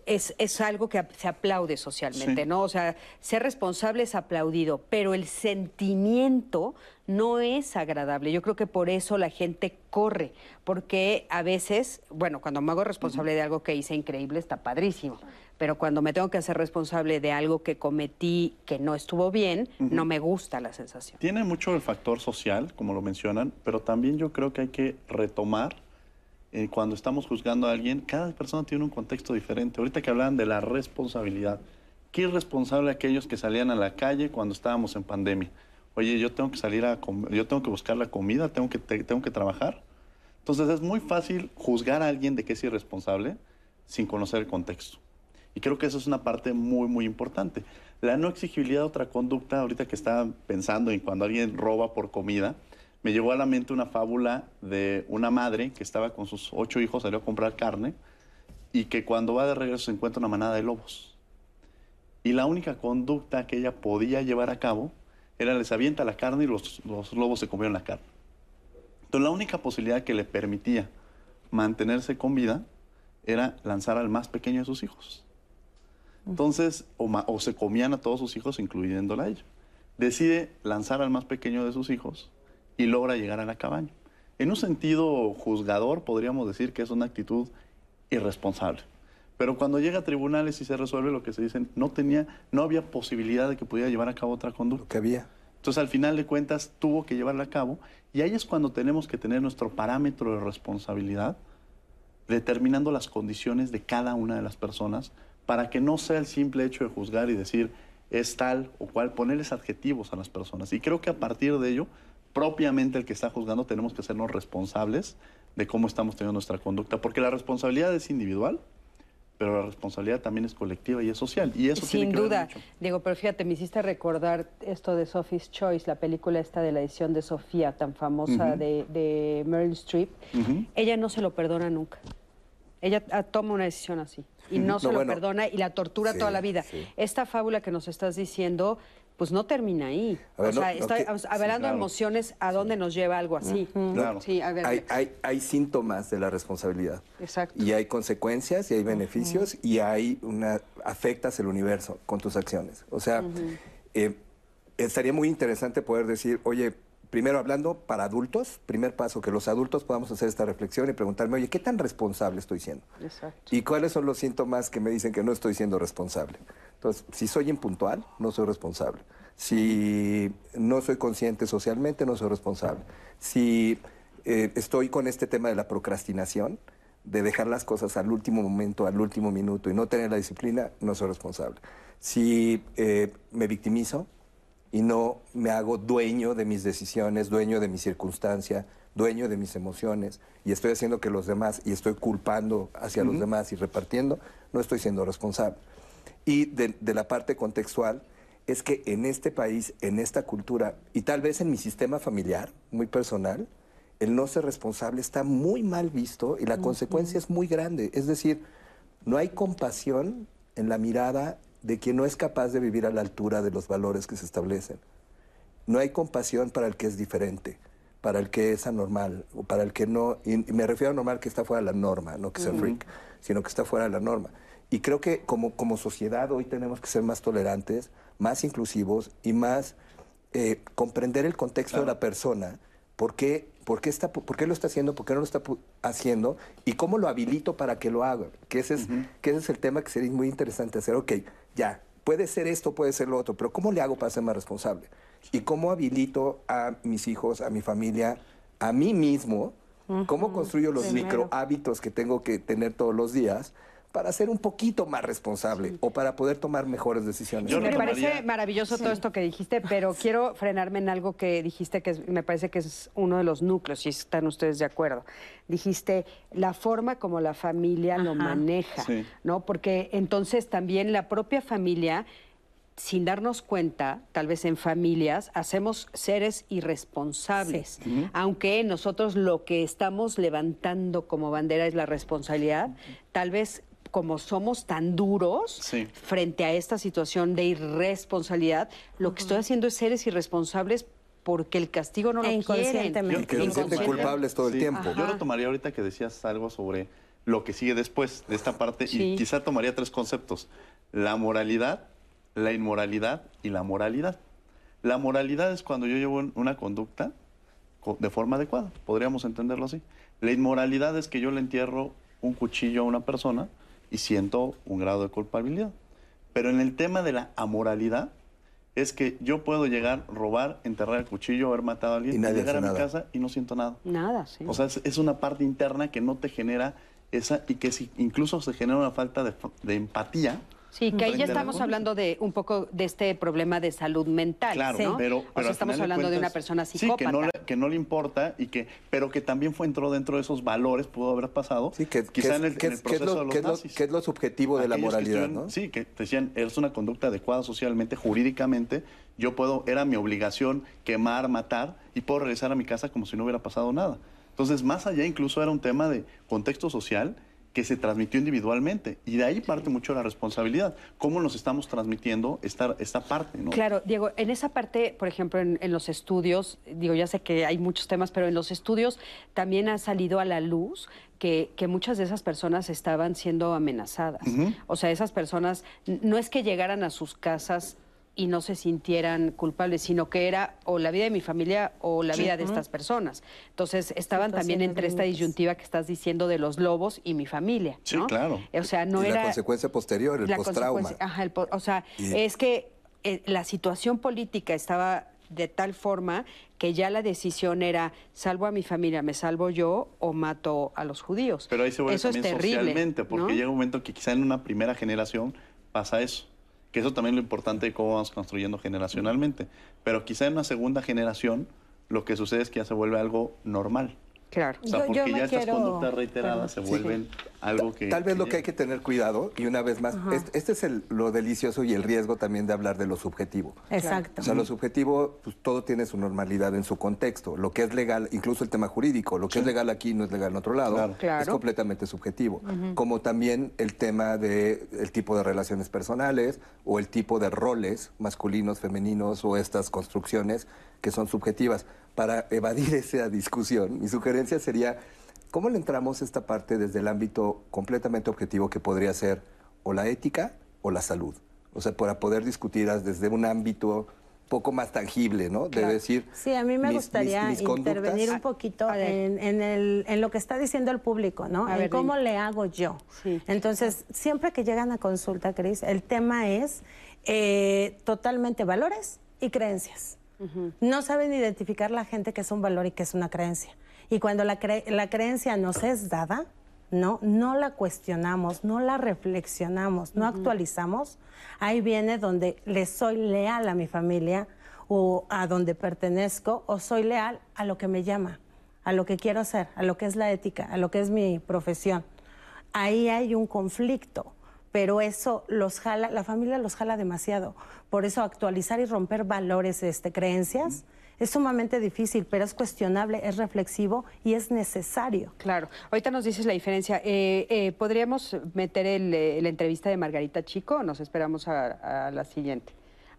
es, es, algo que se aplaude socialmente, ¿no? O sea, ser responsable es aplaudido, pero el sentimiento no es agradable. Yo creo que por eso la gente corre, porque a veces, bueno, cuando me hago responsable de algo que hice increíble, está padrísimo pero cuando me tengo que hacer responsable de algo que cometí que no estuvo bien, no me gusta la sensación. Tiene mucho el factor social, como lo mencionan, pero también yo creo que hay que retomar eh, cuando estamos juzgando a alguien, cada persona tiene un contexto diferente. Ahorita que hablaban de la responsabilidad, ¿qué irresponsable aquellos que salían a la calle cuando estábamos en pandemia? Oye, yo tengo que salir a yo tengo que buscar la comida, tengo que, tengo que trabajar. Entonces es muy fácil juzgar a alguien de que es irresponsable sin conocer el contexto. Y creo que eso es una parte muy, muy importante. La no exigibilidad de otra conducta, ahorita que estaba pensando en cuando alguien roba por comida, me llegó a la mente una fábula de una madre que estaba con sus ocho hijos, salió a comprar carne y que cuando va de regreso se encuentra una manada de lobos. Y la única conducta que ella podía llevar a cabo era les avienta la carne y los, los lobos se comieron la carne. Entonces la única posibilidad que le permitía mantenerse con vida era lanzar al más pequeño de sus hijos. Entonces, o, se comían a todos sus hijos, incluyéndola a ella. Decide lanzar al más pequeño de sus hijos y logra llegar a la cabaña. En un sentido juzgador, podríamos decir que es una actitud irresponsable. Pero cuando llega a tribunales y se resuelve lo que se dicen, no tenía, no había posibilidad de que pudiera llevar a cabo otra conducta. que había. Entonces, al final de cuentas, tuvo que llevarla a cabo. Y ahí es cuando tenemos que tener nuestro parámetro de responsabilidad, determinando las condiciones de cada una de las personas para que no sea el simple hecho de juzgar y decir es tal o cual, ponerles adjetivos a las personas. Y creo que a partir de ello, propiamente el que está juzgando tenemos que sernos responsables de cómo estamos teniendo nuestra conducta, porque la responsabilidad es individual, pero la responsabilidad también es colectiva y es social. Y eso Sin tiene que duda. Ver mucho. Digo, pero fíjate, me hiciste recordar esto de Sophie's Choice, la película esta de la edición de Sofía, tan famosa de, de, Meryl Streep. Ella no se lo perdona nunca. Ella ah, toma una decisión así y no, se lo perdona y la tortura toda la vida. Esta fábula que nos estás diciendo, pues no termina ahí. o sea, está hablando de emociones, ¿a dónde nos lleva algo así? Claro. hay, síntomas de la responsabilidad. Exacto. Y hay consecuencias y hay beneficios y hay una afectas el universo con tus acciones. O sea, eh, estaría muy interesante poder decir, oye, primero hablando para adultos, primer paso, que los adultos podamos hacer esta reflexión y preguntarme, oye, ¿qué tan responsable estoy siendo? Exacto. ¿Y cuáles son los síntomas que me dicen que no estoy siendo responsable? Entonces, si soy impuntual, no soy responsable. Si no soy consciente socialmente, no soy responsable. Si eh, estoy con este tema de la procrastinación, de dejar las cosas al último momento, al último minuto y no tener la disciplina, no soy responsable. Si eh, me victimizo, y no me hago dueño de mis decisiones, dueño de mi circunstancia, dueño de mis emociones y estoy haciendo que los demás y estoy culpando hacia los demás y repartiendo, no estoy siendo responsable. Y de, la parte contextual es que en este país, en esta cultura y tal vez en mi sistema familiar, muy personal, el no ser responsable está muy mal visto y la consecuencia es muy grande. Es decir, no hay compasión en la mirada de quien no es capaz de vivir a la altura de los valores que se establecen. No hay compasión para el que es diferente. para el que es anormal o para el que no, y me refiero a normal que está fuera de la norma, no que sea freak, sino que está fuera de la norma. Y creo que como, como sociedad hoy tenemos que ser más tolerantes, más inclusivos y más eh, comprender el contexto de la persona, por qué, por, qué está, por qué lo está haciendo, por qué no lo está haciendo y cómo lo habilito para que lo haga. Que ese, es, que ese es el tema que sería muy interesante hacer. Ok, ya, puede ser esto, puede ser lo otro, pero ¿cómo le hago para ser más responsable? ¿Y cómo habilito a mis hijos, a mi familia, a mí mismo? ¿Cómo construyo los micro hábitos que tengo que tener todos los días? Para ser un poquito más responsable o para poder tomar mejores decisiones. me parece maravilloso todo esto que dijiste, pero quiero frenarme en algo que dijiste que me parece que es uno de los núcleos, si están ustedes de acuerdo. Dijiste la forma como la familia lo maneja, ¿no? Porque entonces también la propia familia sin darnos cuenta, tal vez en familias, hacemos seres irresponsables. Aunque nosotros lo que estamos levantando como bandera es la responsabilidad, tal vez como somos tan duros frente a esta situación de irresponsabilidad, lo que estoy haciendo es seres irresponsables porque el castigo no lo e quieren. Y que se sienten culpables todo el tiempo. Yo lo tomaría ahorita que decías algo sobre lo que sigue después de esta parte y quizá tomaría tres conceptos. La moralidad, la inmoralidad y la moralidad. La moralidad es cuando yo llevo una conducta de forma adecuada, podríamos entenderlo así. La inmoralidad es que yo le entierro un cuchillo a una persona y siento un grado de culpabilidad. Pero en el tema de la amoralidad, es que yo puedo llegar, robar, enterrar el cuchillo, haber matado a alguien, y, llegar a mi casa y no siento nada. Nada, sí. O sea, es, una parte interna que no te genera esa, y que si, incluso se genera una falta de, de empatía Sí, que ahí ya estamos hablando de un poco de este problema de salud mental, claro, ¿no? pero, o sea, estamos hablando de una persona psicópata. Sí, que no, le, que no le importa y que, pero que también fue entró dentro de esos valores, pudo haber pasado. Sí, que quizá en, el, proceso de los nazis. ¿Qué es lo subjetivo de la moralidad, ¿no? Sí, que decían, es una conducta adecuada socialmente, jurídicamente, yo puedo, era mi obligación quemar, matar y puedo regresar a mi casa como si no hubiera pasado nada. Entonces, más allá incluso era un tema de contexto social que se transmitió individualmente. Y de ahí parte mucho la responsabilidad. ¿Cómo nos estamos transmitiendo esta, esta parte? ¿no? Claro, Diego, en esa parte, por ejemplo, en, los estudios, digo, ya sé que hay muchos temas, pero en los estudios también ha salido a la luz que, que, muchas de esas personas estaban siendo amenazadas. O sea, esas personas no es que llegaran a sus casas y no se sintieran culpables, sino que era o la vida de mi familia o la vida de estas personas. Entonces estaban también entre esta disyuntiva que estás diciendo de los lobos y mi familia. Sí, claro. O sea, no y era la consecuencia posterior, el postrauma. Ajá, o sea, es que eh, la situación política estaba de tal forma que ya la decisión era salvo a mi familia, me salvo yo o mato a los judíos. Pero ahí se vuelve también socialmente, porque llega un momento que quizá en una primera generación pasa eso que eso también es lo importante de cómo vamos construyendo generacionalmente. Pero quizá en una segunda generación lo que sucede es que ya se vuelve algo normal. Claro. O sea, porque ya estas conductas reiteradas se vuelven algo que... Tal vez lo que hay que tener cuidado, y una vez más, este, es el, lo delicioso y el riesgo también de hablar de lo subjetivo. Exacto. O sea, lo subjetivo, pues todo tiene su normalidad en su contexto. Lo que es legal, incluso el tema jurídico, lo que es legal aquí no es legal en otro lado, es completamente subjetivo. Como también el tema del el tipo de relaciones personales o el tipo de roles masculinos, femeninos o estas construcciones que son subjetivas para evadir esa discusión, mi sugerencia sería, ¿cómo le entramos a esta parte desde el ámbito completamente objetivo que podría ser o la ética o la salud? O sea, para poder discutir desde un ámbito poco más tangible, ¿no? De decir... Sí, a mí me gustaría intervenir un poquito en, el, en, lo que está diciendo el público, ¿no? en cómo le hago yo. Entonces, siempre que llegan a consulta, Cris, el tema es eh, totalmente valores y creencias. No saben identificar la gente que es un valor y que es una creencia. Y cuando la, la creencia nos es dada, no, no la cuestionamos, no la reflexionamos, no actualizamos, ahí viene donde le soy leal a mi familia o a donde pertenezco o soy leal a lo que me llama, a lo que quiero hacer, a lo que es la ética, a lo que es mi profesión. Ahí hay un conflicto pero eso los jala, la familia los jala demasiado. Por eso actualizar y romper valores, este, creencias, es sumamente difícil, pero es cuestionable, es reflexivo y es necesario. Claro. Ahorita nos dices la diferencia. Eh, eh, ¿Podríamos meter eh, la entrevista de Margarita Chico o nos esperamos a, a la siguiente?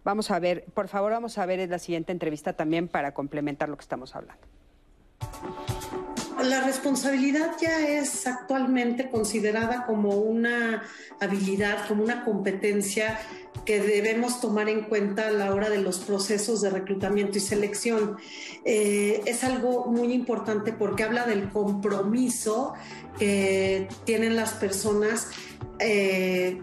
Vamos a ver, por favor, vamos a ver la siguiente entrevista también para complementar lo que estamos hablando. La responsabilidad ya es actualmente considerada como una habilidad, como una competencia que debemos tomar en cuenta a la hora de los procesos de reclutamiento y selección. Eh, es algo muy importante porque habla del compromiso que tienen las personas. Eh,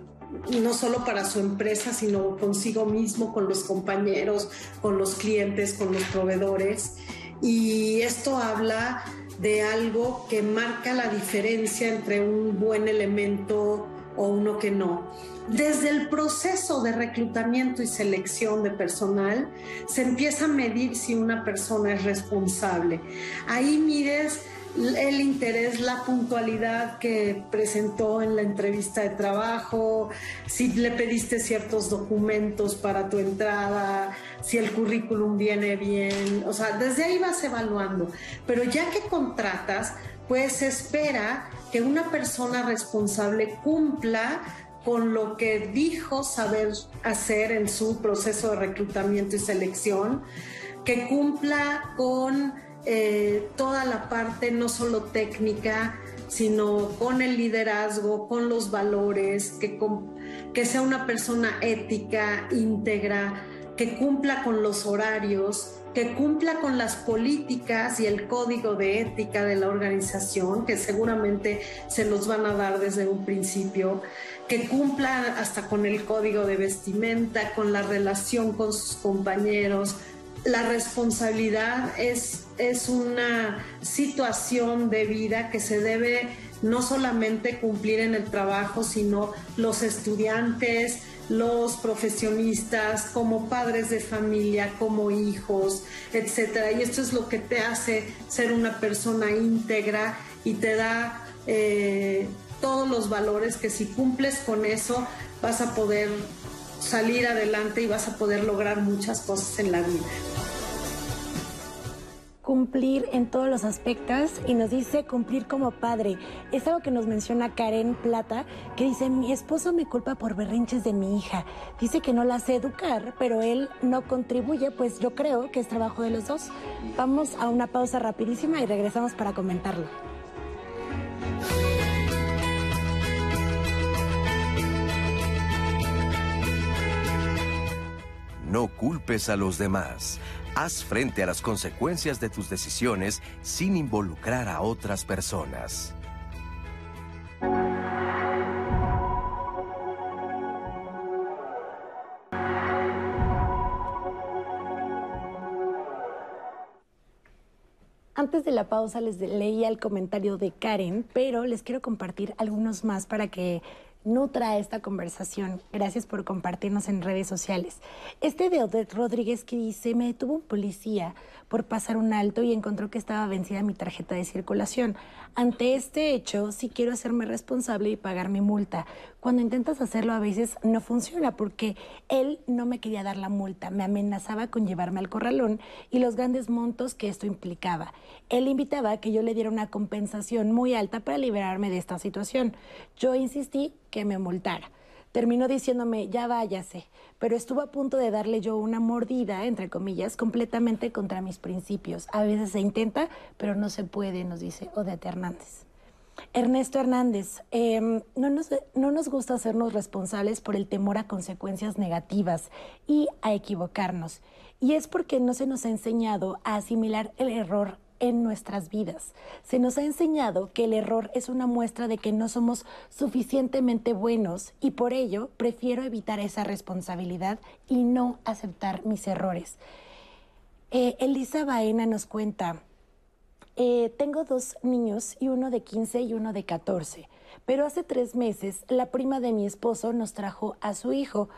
no solo para su empresa, sino consigo mismo, con los compañeros, con los clientes, con los proveedores. Y esto habla de algo que marca la diferencia entre un buen elemento o uno que no. Desde el proceso de reclutamiento y selección de personal se empieza a medir si una persona es responsable. Ahí mides el interés, la puntualidad que presentó en la entrevista de trabajo, si le pediste ciertos documentos para tu entrada, si el currículum viene bien, o sea, desde ahí vas evaluando. Pero ya que contratas, pues espera que una persona responsable cumpla con lo que dijo saber hacer en su proceso de reclutamiento y selección, que cumpla con eh, toda la parte no solo técnica, sino con el liderazgo, con los valores, que, que sea una persona ética, íntegra, que cumpla con los horarios, que cumpla con las políticas y el código de ética de la organización, que seguramente se los van a dar desde un principio, que cumpla hasta con el código de vestimenta, con la relación con sus compañeros, la responsabilidad es, es una situación de vida que se debe no solamente cumplir en el trabajo, sino los estudiantes, los profesionistas, como padres de familia, como hijos, etcétera. Y esto es lo que te hace ser una persona íntegra y te da eh, todos los valores que si cumples con eso vas a poder salir adelante y vas a poder lograr muchas cosas en la vida cumplir en todos los aspectos y nos dice cumplir como padre. Es algo que nos menciona Karen Plata, que dice, mi esposo me culpa por berrinches de mi hija. Dice que no la sé educar, pero él no contribuye, pues yo creo que es trabajo de los dos. Vamos a una pausa rapidísima y regresamos para comentarlo. Culpes a los demás. Haz frente a las consecuencias de tus decisiones sin involucrar a otras personas. Antes de la pausa les leía el comentario de Karen, pero les quiero compartir algunos más para que nutra esta conversación. Gracias por compartirnos en redes sociales. Este de Odette Rodríguez que dice, me detuvo un policía por pasar un alto y encontró que estaba vencida mi tarjeta de circulación. Ante este hecho, sí quiero hacerme responsable y pagar mi multa. Cuando intentas hacerlo a veces no funciona porque él no me quería dar la multa, me amenazaba con llevarme al corralón y los grandes montos que esto implicaba. Él invitaba a que yo le diera una compensación muy alta para liberarme de esta situación. Yo insistí que me multara. Terminó diciéndome, ya váyase, pero estuvo a punto de darle yo una mordida, entre comillas, completamente contra mis principios. A veces se intenta, pero no se puede, nos dice Odete Hernández. Ernesto Hernández, em, no, nos, no nos gusta hacernos responsables por el temor a consecuencias negativas y a equivocarnos. Y es porque no se nos ha enseñado a asimilar el error en nuestras vidas. Se nos ha enseñado que el error es una muestra de que no somos suficientemente buenos y por ello prefiero evitar esa responsabilidad y no aceptar mis errores. Eh, Elisa Baena nos cuenta, eh, tengo dos niños y uno de 15 y uno de 14, pero hace tres meses la prima de mi esposo nos trajo a su hijo.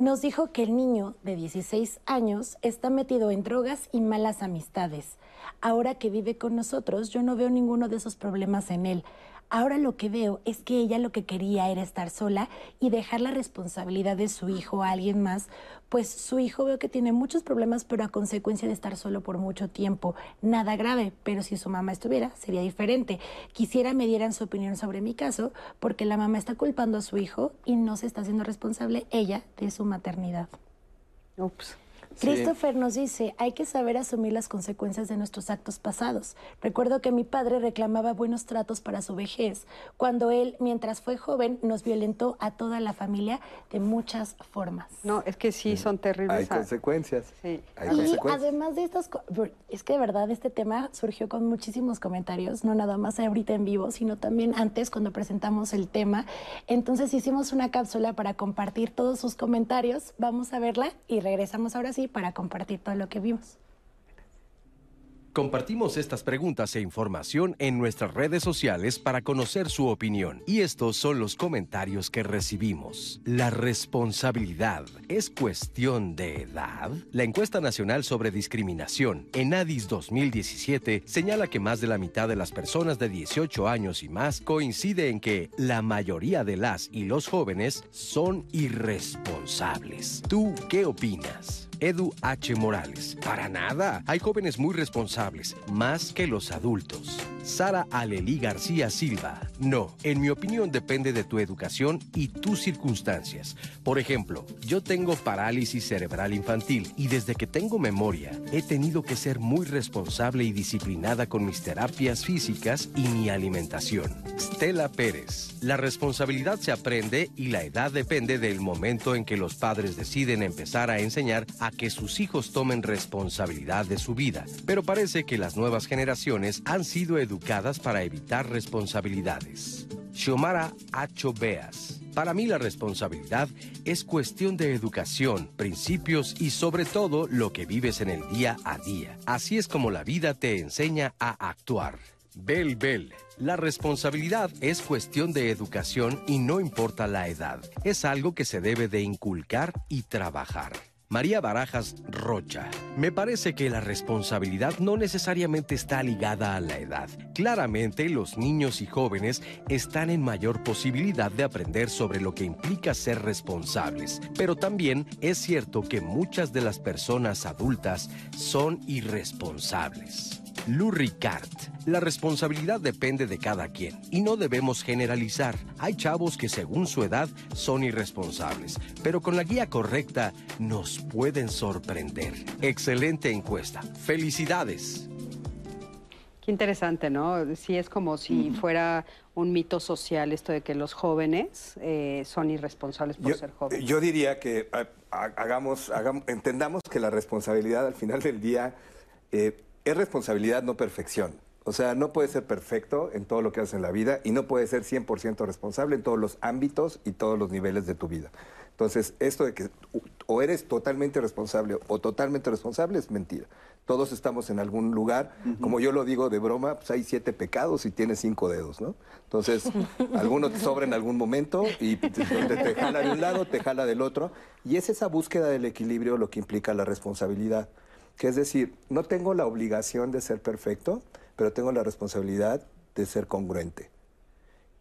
Nos dijo que el niño de 16 años está metido en drogas y malas amistades. Ahora que vive con nosotros, yo no veo ninguno de esos problemas en él. Ahora lo que veo es que ella lo que quería era estar sola y dejar la responsabilidad de su hijo a alguien más, pues su hijo veo que tiene muchos problemas, pero a consecuencia de estar solo por mucho tiempo. Nada grave, pero si su mamá estuviera, sería diferente. Quisiera me dieran su opinión sobre mi caso, porque la mamá está culpando a su hijo y no se está haciendo responsable ella de su maternidad. Ups. Christopher nos dice, hay que saber asumir las consecuencias de nuestros actos pasados. Recuerdo que mi padre reclamaba buenos tratos para su vejez, cuando él, mientras fue joven, nos violentó a toda la familia de muchas formas. No, es que sí, son terribles. Hay consecuencias. Sí. Hay Y consecuencias. además de estas, es que de verdad este tema surgió con muchísimos comentarios, no nada más ahorita en vivo, sino también antes cuando presentamos el tema. Entonces hicimos una cápsula para compartir todos sus comentarios. Vamos a verla y regresamos ahora sí para compartir todo lo que vimos. Compartimos estas preguntas e información en nuestras redes sociales para conocer su opinión. Y estos son los comentarios que recibimos. La responsabilidad es cuestión de edad. La encuesta nacional sobre discriminación, ENADIS 2017, señala que más de la mitad de las personas de 18 años y más coincide en que la mayoría de las y los jóvenes son irresponsables. ¿Tú qué opinas? Edu H. Morales. Para nada. Hay jóvenes muy responsables, más que los adultos. Sara Alelí García Silva. No, en mi opinión depende de tu educación y tus circunstancias. Por ejemplo, yo tengo parálisis cerebral infantil y desde que tengo memoria he tenido que ser muy responsable y disciplinada con mis terapias físicas y mi alimentación. Stella Pérez. La responsabilidad se aprende y la edad depende del momento en que los padres deciden empezar a enseñar a que sus hijos tomen responsabilidad de su vida. Pero parece que las nuevas generaciones han sido educadas para evitar responsabilidades. Xiomara Acho Beas. Para mí la responsabilidad es cuestión de educación, principios y sobre todo lo que vives en el día a día. Así es como la vida te enseña a actuar. Bel Bel. La responsabilidad es cuestión de educación y no importa la edad. Es algo que se debe de inculcar y trabajar. María Barajas Rocha. Me parece que la responsabilidad no necesariamente está ligada a la edad. Claramente los niños y jóvenes están en mayor posibilidad de aprender sobre lo que implica ser responsables, pero también es cierto que muchas de las personas adultas son irresponsables. Lou Ricard. La responsabilidad depende de cada quien y no debemos generalizar. Hay chavos que según su edad son irresponsables, pero con la guía correcta nos pueden sorprender. Excelente encuesta. Felicidades. Qué interesante, ¿no? Sí, es como si fuera un mito social esto de que los jóvenes eh, son irresponsables por Yo, ser jóvenes. yo diría que hagamos, hagamos, entendamos que la responsabilidad al final del día eh, es responsabilidad, no perfección. O sea, no puede ser perfecto en todo lo que haces en la vida y no puede ser 100% responsable en todos los ámbitos y todos los niveles de tu vida. Entonces, esto de que o eres totalmente responsable o totalmente responsable es mentira. Todos estamos en algún lugar. Como yo lo digo de broma, pues hay siete pecados y tienes cinco dedos, ¿no? Entonces, alguno te sobra en algún momento y donde te jala de un lado, te jala del otro. Y es esa búsqueda del equilibrio lo que implica la responsabilidad. Que es decir, no tengo la obligación de ser perfecto, pero tengo la responsabilidad de ser congruente.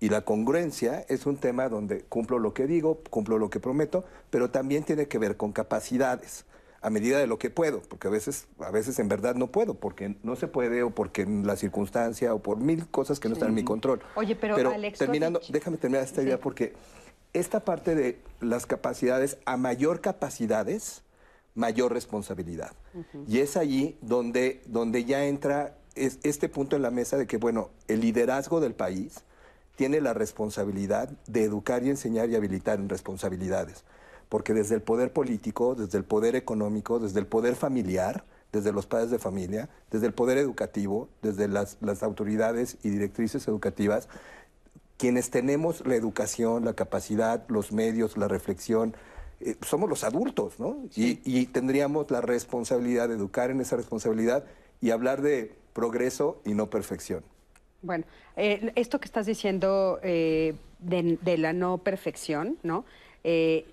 Y la congruencia es un tema donde cumplo lo que digo, cumplo lo que prometo, pero también tiene que ver con capacidades, a medida de lo que puedo, porque a veces, a veces en verdad no puedo, porque no se puede o porque en la circunstancia o por mil cosas que no están en mi control. Oye, pero, Alex, tú has terminando, dicho- déjame terminar esta idea porque esta parte de las capacidades, a mayor capacidades, mayor responsabilidad. Y es allí donde, donde ya entra es- este punto en la mesa de que, bueno, el liderazgo del país tiene la responsabilidad de educar y enseñar y habilitar en responsabilidades. Porque desde el poder político, desde el poder económico, desde el poder familiar, desde los padres de familia, desde el poder educativo, desde las, las autoridades y directrices educativas, quienes tenemos la educación, la capacidad, los medios, la reflexión, eh, somos los adultos, ¿no? Y, y tendríamos la responsabilidad de educar en esa responsabilidad y hablar de progreso y no perfección. Bueno, eh, esto que estás diciendo eh, de, de la no perfección, ¿no? Eh,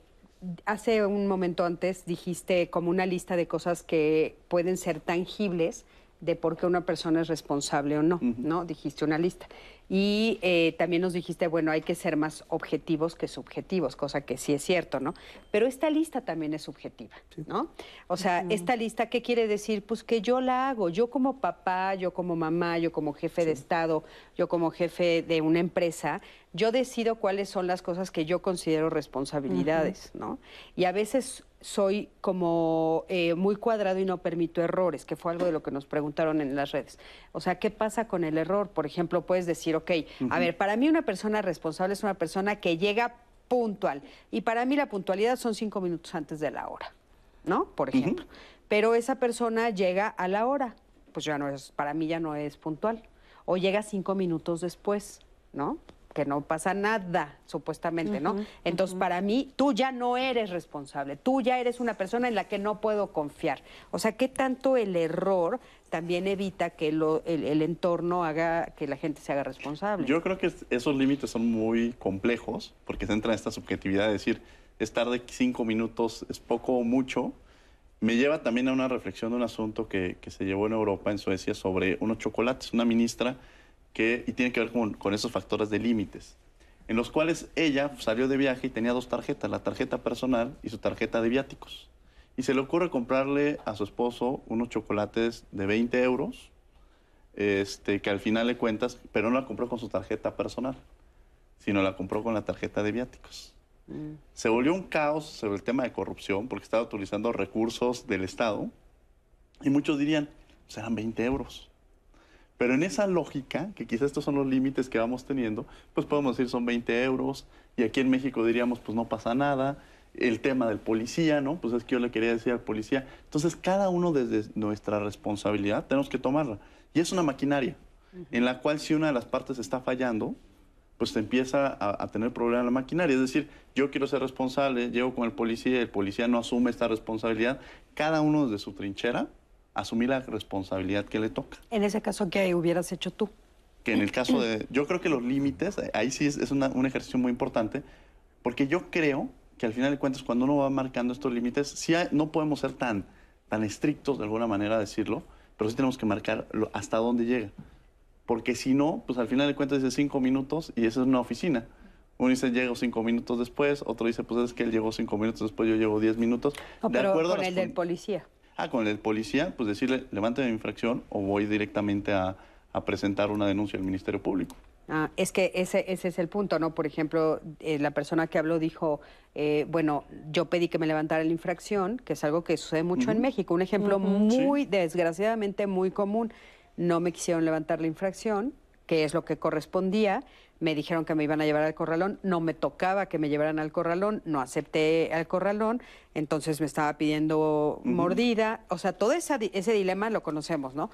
hace un momento antes dijiste como una lista de cosas que pueden ser tangibles de por qué una persona es responsable o no, ¿no? Dijiste una lista. Y eh, también nos dijiste, bueno, hay que ser más objetivos que subjetivos, cosa que sí es cierto, ¿no? Pero esta lista también es subjetiva, ¿no? O sea, esta lista, ¿qué quiere decir? Pues que yo la hago, yo como papá, yo como mamá, yo como jefe de Estado, yo como jefe de una empresa, yo decido cuáles son las cosas que yo considero responsabilidades, ¿no? Y a veces soy como eh, muy cuadrado y no permito errores, que fue algo de lo que nos preguntaron en las redes. O sea, ¿qué pasa con el error? Por ejemplo, puedes decir, ok, a ver, para mí una persona responsable es una persona que llega puntual. Y para mí la puntualidad son cinco minutos antes de la hora, ¿no? Por ejemplo. Pero esa persona llega a la hora, pues ya no es, para mí ya no es puntual. O llega cinco minutos después, ¿no? Que no pasa nada, supuestamente, ¿no? Entonces, para mí, tú ya no eres responsable, tú ya eres una persona en la que no puedo confiar. O sea, ¿qué tanto el error también evita que lo- el, el entorno haga que la gente se haga responsable? Yo creo que es- esos límites son muy complejos porque se entra en esta subjetividad de decir, es tarde cinco minutos, es poco o mucho. Me lleva también a una reflexión de un asunto que, que se llevó en Europa, en Suecia, sobre unos chocolates. Una ministra que, y tiene que ver con, con esos factores de límites, en los cuales ella salió de viaje y tenía dos tarjetas, la tarjeta personal y su tarjeta de viáticos. Y se le ocurre comprarle a su esposo unos chocolates de 20 euros, este, que al final le cuentas, pero no la compró con su tarjeta personal, sino la compró con la tarjeta de viáticos. Se volvió un caos sobre el tema de corrupción porque estaba utilizando recursos del Estado y muchos dirían, pues eran 20 euros. Pero en esa lógica, que quizás estos son los límites que vamos teniendo, pues podemos decir son 20 euros y aquí en México diríamos pues no pasa nada. El tema del policía, ¿no? Pues es que yo le quería decir al policía. Entonces cada uno desde nuestra responsabilidad tenemos que tomarla. Y es una maquinaria en la cual si una de las partes está fallando, pues te empieza a, a tener problema la maquinaria. Es decir, yo quiero ser responsable, llego con el policía, el policía no asume esta responsabilidad. Cada uno desde su trinchera asumir la responsabilidad que le toca. En ese caso, ¿qué hubieras hecho tú? Que en el caso de, yo creo que los límites, ahí sí es, es una- un ejercicio muy importante, porque yo creo que al final de cuentas cuando uno va marcando estos límites, sí hay- no podemos ser tan, tan estrictos de alguna manera decirlo, pero sí tenemos que marcar lo- hasta dónde llega. Porque si no, pues al final de cuentas dice cinco minutos y esa es una oficina. Uno dice llego cinco minutos después, otro dice pues es que él llegó cinco minutos después, yo llego diez minutos. No, de pero acuerdo con el del policía. Ah, con el policía, pues decirle, levánteme mi infracción o voy directamente a, a presentar una denuncia al Ministerio Público. Ah, es que ese, ese es el punto, ¿no? Por ejemplo, eh, la persona que habló dijo, eh, bueno, yo pedí que me levantara la infracción, que es algo que sucede mucho en México. Un ejemplo muy, desgraciadamente, muy común. No me quisieron levantar la infracción, que es lo que correspondía. Me dijeron que me iban a llevar al corralón, no me tocaba que me llevaran al corralón, no acepté al corralón, entonces me estaba pidiendo mordida. O sea, todo esa ese dilema lo conocemos, ¿no?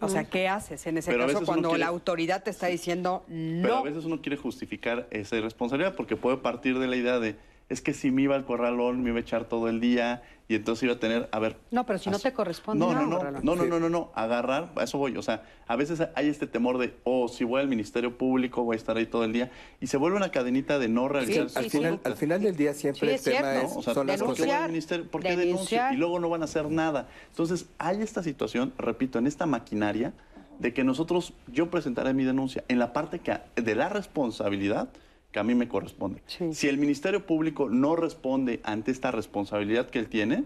O sea, ¿qué haces en ese Pero caso cuando quiere- la autoridad te está diciendo no? Pero a veces uno quiere justificar esa irresponsabilidad porque puede partir de la idea de, es que si me iba al corralón, me iba a echar todo el día y entonces iba a tener, a ver... No, pero si no te corresponde. No, no, no, no, no, no, no, no, agarrar, a eso voy. O sea, a veces hay este temor de, oh, si voy al Ministerio Público, voy a estar ahí todo el día. Y se vuelve una cadenita de no realizar. al, sí, final, sí. al final del día siempre Sí, el es tema cierto. es, ¿no? O sea, son las ¿por qué voy denunciar, al ministerio? ¿Por qué denunciar. denuncio? Y luego no van a hacer nada. Entonces, hay esta situación, repito, en esta maquinaria de que nosotros, yo presentaré mi denuncia en la parte que, de la responsabilidad que a mí me corresponde. Sí. Si el Ministerio Público no responde ante esta responsabilidad que él tiene,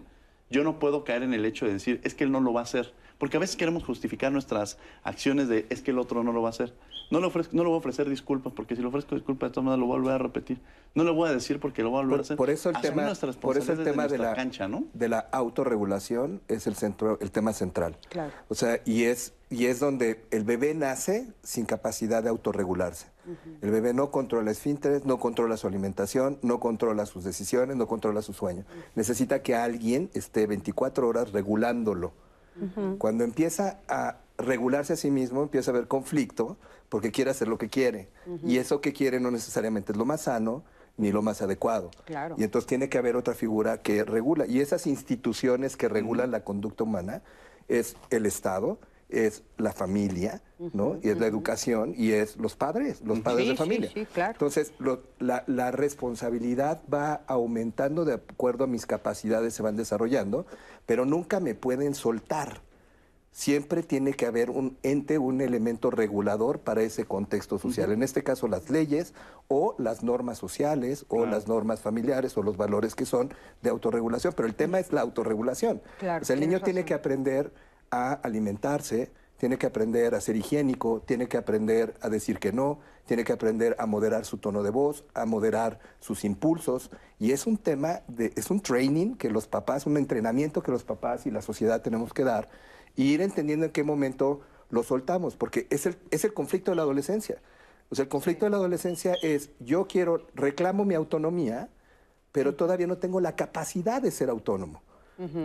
yo no puedo caer en el hecho de decir, es que él no lo va a hacer. Porque a veces queremos justificar nuestras acciones de, es que el otro no lo va a hacer. No le, ofrezco, no le voy a ofrecer disculpas, porque si le ofrezco disculpas, de todas maneras lo voy a volver a repetir. No le voy a decir porque lo voy a volver a hacer. por eso el Asumir tema, por eso el tema de la cancha, ¿no? de la autorregulación es el centro, el tema central. Claro. O sea, y es y es donde el bebé nace sin capacidad de autorregularse. El bebé no controla esfínteres, no controla su alimentación, no controla sus decisiones, no controla su sueño. Necesita que alguien esté 24 horas regulándolo. Cuando empieza a regularse a sí mismo, empieza a haber conflicto porque quiere hacer lo que quiere. Y eso que quiere no necesariamente es lo más sano ni lo más adecuado. Claro. Y entonces tiene que haber otra figura que regula. Y esas instituciones que regulan la conducta humana es el Estado, es la familia, ¿no? Y es la educación y es los padres, los padres Sí, de sí, familia. sí, claro. Entonces, lo- la, la responsabilidad va aumentando de acuerdo a mis capacidades, se van desarrollando, pero nunca me pueden soltar. siempre tiene que haber un ente, un elemento regulador para ese contexto social. En este caso, las leyes o las normas sociales o las normas familiares o los valores que son de autorregulación. Pero el tema es la autorregulación. Claro, o sea, el niño tiene que aprender a alimentarse, tiene que aprender a ser higiénico, tiene que aprender a decir que no, tiene que aprender a moderar su tono de voz, a moderar sus impulsos. Y es un tema, de, es un training que los papás, un entrenamiento que los papás y la sociedad tenemos que dar y ir entendiendo en qué momento lo soltamos, porque es el, es el conflicto de la adolescencia. O sea, el conflicto de la adolescencia es, yo quiero, reclamo mi autonomía, pero todavía no tengo la capacidad de ser autónomo.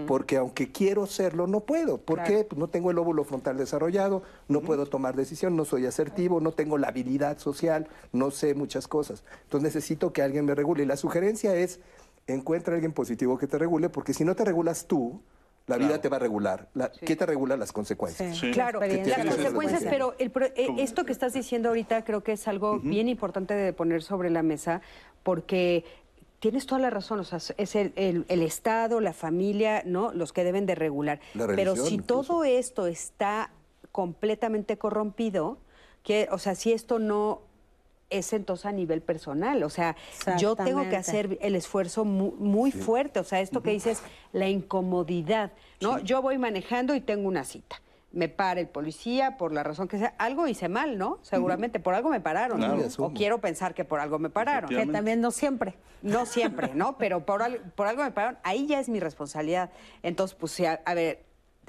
Porque aunque quiero serlo, no puedo. ¿Por Claro. qué? Pues no tengo el óvulo frontal desarrollado, no puedo tomar decisión, no soy asertivo, no tengo la habilidad social, no sé muchas cosas. Entonces necesito que alguien me regule. Y la sugerencia es, encuentra a alguien positivo que te regule, porque si no te regulas tú, la vida Claro. te va a regular. La- ¿Qué te regula? Las consecuencias. Sí. Claro, las consecuencias, consecuencias. pero el pro- eh, esto que estás diciendo ahorita creo que es algo bien importante de poner sobre la mesa, porque tienes toda la razón, o sea, es el, el- el Estado, la familia, ¿no? Los que deben de regular. La pero si incluso. todo esto está completamente corrompido, que, o sea, si esto no es entonces a nivel personal, o sea, yo tengo que hacer el esfuerzo mu- muy, fuerte, o sea, esto que dices, la incomodidad, ¿no? Yo voy manejando y tengo una cita. Me para el policía por la razón que sea, algo hice mal, ¿no? Seguramente por algo me pararon. Claro. ¿no? O quiero pensar que por algo me pararon. Que también no siempre. No siempre, ¿no? Pero por, al- por algo me pararon. Ahí ya es mi responsabilidad. Entonces, pues, a, a ver,